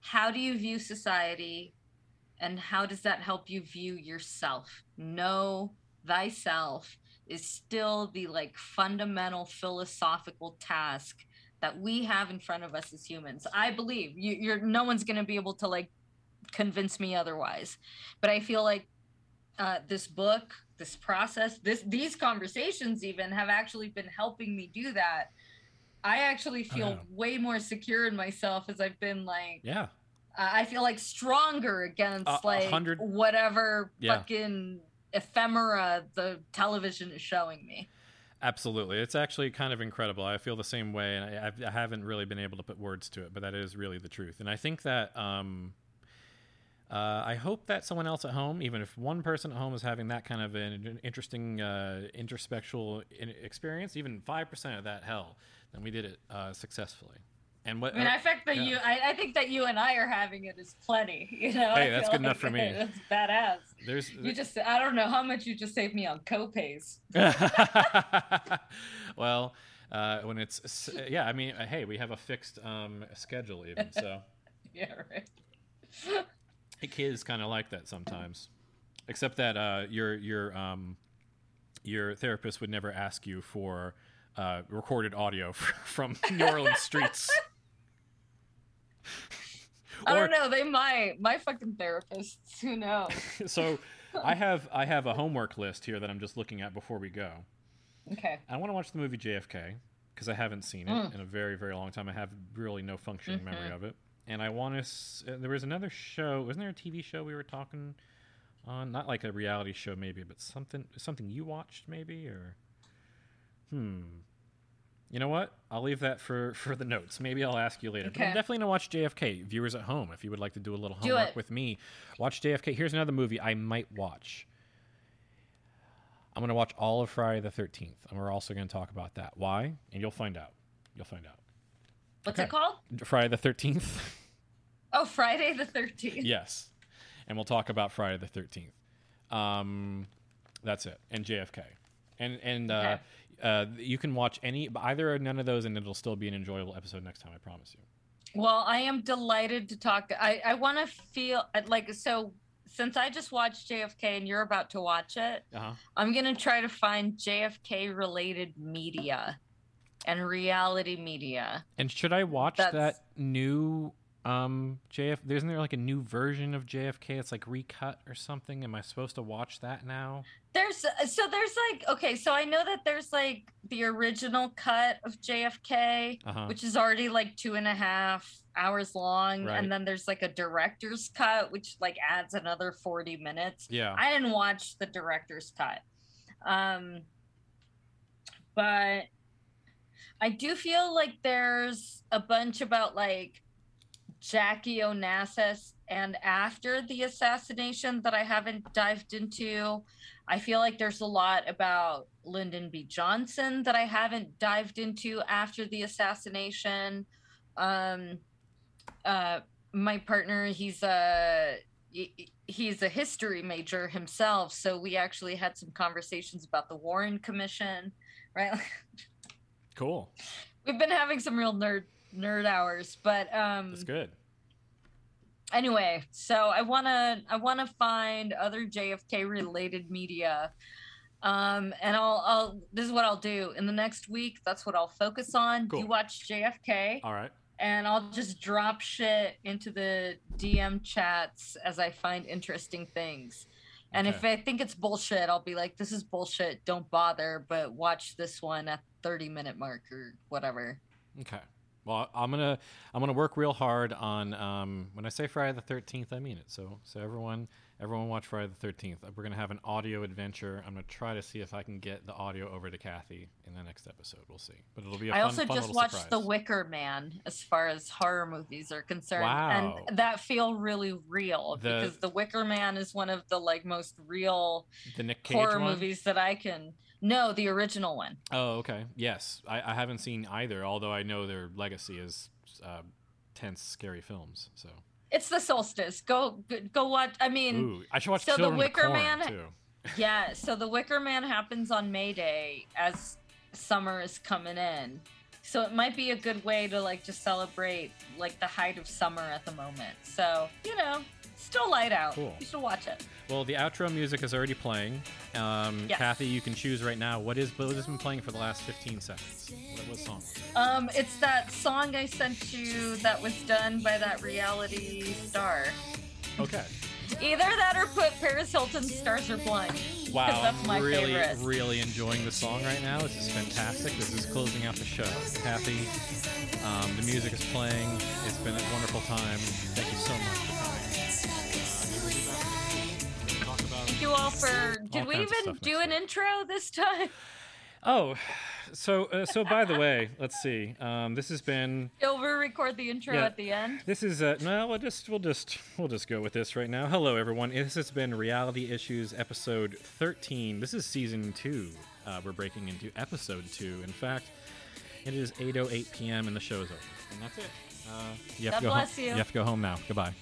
how do you view society, and how does that help you view yourself? Know thyself is still the like fundamental philosophical task that we have in front of us as humans. I believe you, you're no one's going to be able to like convince me otherwise. But I feel like uh, this book, this process, this these conversations even have actually been helping me do that. I actually feel yeah. way more secure in myself as I've been like Yeah. I feel like stronger against a like hundred- whatever Yeah. fucking ephemera the television is showing me. Absolutely, it's actually kind of incredible. I feel the same way, and I, I haven't really been able to put words to it, but that is really the truth. And I think that um, uh, I hope that someone else at home, even if one person at home is having that kind of an, interesting uh, introspectual experience, even five percent of that hell, then we did it uh, successfully. And what? I mean, I think that yeah. you, I, I think that you and I are having it is plenty. You know, Hey, that's good enough for me. That's badass. there's You just, I don't know how much you just saved me on copays. well, uh, when it's yeah, I mean, uh, hey, we have a fixed um, schedule even, so Yeah, right. it is kind of like that sometimes. Except that uh, your your um, your therapist would never ask you for uh, recorded audio from New Orleans streets. I don't know. They might. My fucking therapists. Who knows? so I have I have a homework list here that I'm just looking at before we go. Okay. I want to watch the movie JFK because I haven't seen it in a very very long time. I have really no functioning memory of it. And I want to. S- uh, there was another show. Wasn't there a TV show we were talking on? Not like a reality show, maybe, but something something you watched, maybe, or hmm. You know what? I'll leave that for for the notes. Maybe I'll ask you later. But I'm definitely gonna watch JFK. Viewers at home, if you would like to do a little Do homework it. with me, watch JFK. Here's another movie I might watch. I'm gonna watch all of Friday the 13th, and we're also gonna talk about that. Why? And you'll find out. You'll find out. What's Okay. it called? Friday the 13th. Oh, Friday the 13th. yes, and we'll talk about Friday the 13th. Um, that's it, and JFK, and and uh, uh, you can watch any either or none of those, and it'll still be an enjoyable episode next time. I promise you. Well, I am delighted to talk. I, I want to feel like so. Since I just watched JFK and you're about to watch it, Uh huh. I'm gonna try to find JFK related media and reality media. And should I watch That's- that new um JF? Isn't there like a new version of JFK? It's like recut or something. Am I supposed to watch that now? There's so there's like okay, so I know that there's like the original cut of JFK, Uh-huh. which is already like two and a half hours long, Right. and then there's like a director's cut, which like adds another 40 minutes. Yeah. I didn't watch the director's cut. Um but I do feel like there's a bunch about like Jackie Onassis and after the assassination that I haven't dived into. I feel like there's a lot about Lyndon B. Johnson that I haven't dived into after the assassination. Um uh my partner, he's a he's a history major himself, so we actually had some conversations about the Warren Commission, right? Cool. We've been having some real nerd nerd hours, but um That's good. anyway, so I want to I want to find other JFK related media. Um and I'll I'll this is what I'll do. In the next week, that's what I'll focus on. Cool. You watch JFK All right. and I'll just drop shit into the DM chats as I find interesting things. And if I think it's bullshit, I'll be like, "This is bullshit. Don't bother." But watch this one at thirty minute mark or whatever. Okay. Well, I'm gonna I'm gonna work real hard on um, when I say Friday the Thirteenth, I mean it. So so everyone everyone watch Friday the Thirteenth. We're gonna have an audio adventure. I'm gonna try to see if I can get the audio over to Cathy in the next episode. We'll see, but it'll be a I fun, also fun just watched surprise. The Wicker Man as far as horror movies are concerned, Wow. and that feel really real The- because The Wicker Man is one of the like most real the Nick Cage horror one? movies that I can. No, the original one. Oh, okay. Yes, I, I haven't seen either. Although I know their legacy is uh, tense, scary films. So It's the solstice. Go go, watch. I mean, ooh, I should watch so The Children of Wicker Corn, Man- too. yeah. So the Wicker Man happens on May Day as summer is coming in. So it might be a good way to like just celebrate like the height of summer at the moment. So you know, still light out. Cool. You should watch it. Well, the outro music is already playing. Um, Yes. Cathy, you can choose right now. What is what has been playing for the last 15 seconds? What, what song? Um, it's that song I sent you that was done by that reality star. Okay. Either that or put Paris Hilton's "Stars Are Blind." 'cause Wow, that's my I'm really, favorite. really enjoying the song right now. This is fantastic. This is closing out the show. Cathy, um, the music is playing. It's been a wonderful time. Thank you so much for coming. You all for. Did All we even do an intro this time? Oh, so uh, so by the way, let's see. Um, this has been You'll record the intro Yeah. at the end. This is uh no, we'll just we'll just we'll just go with this right now. Hello everyone. This has been Reality Issues episode 13. This is season 2. Uh, we're breaking into episode 2. In fact, it is 8:08 p.m. and the show is over. And that's it. Uh, you have God to go bless home. you. You have to go home now. Goodbye.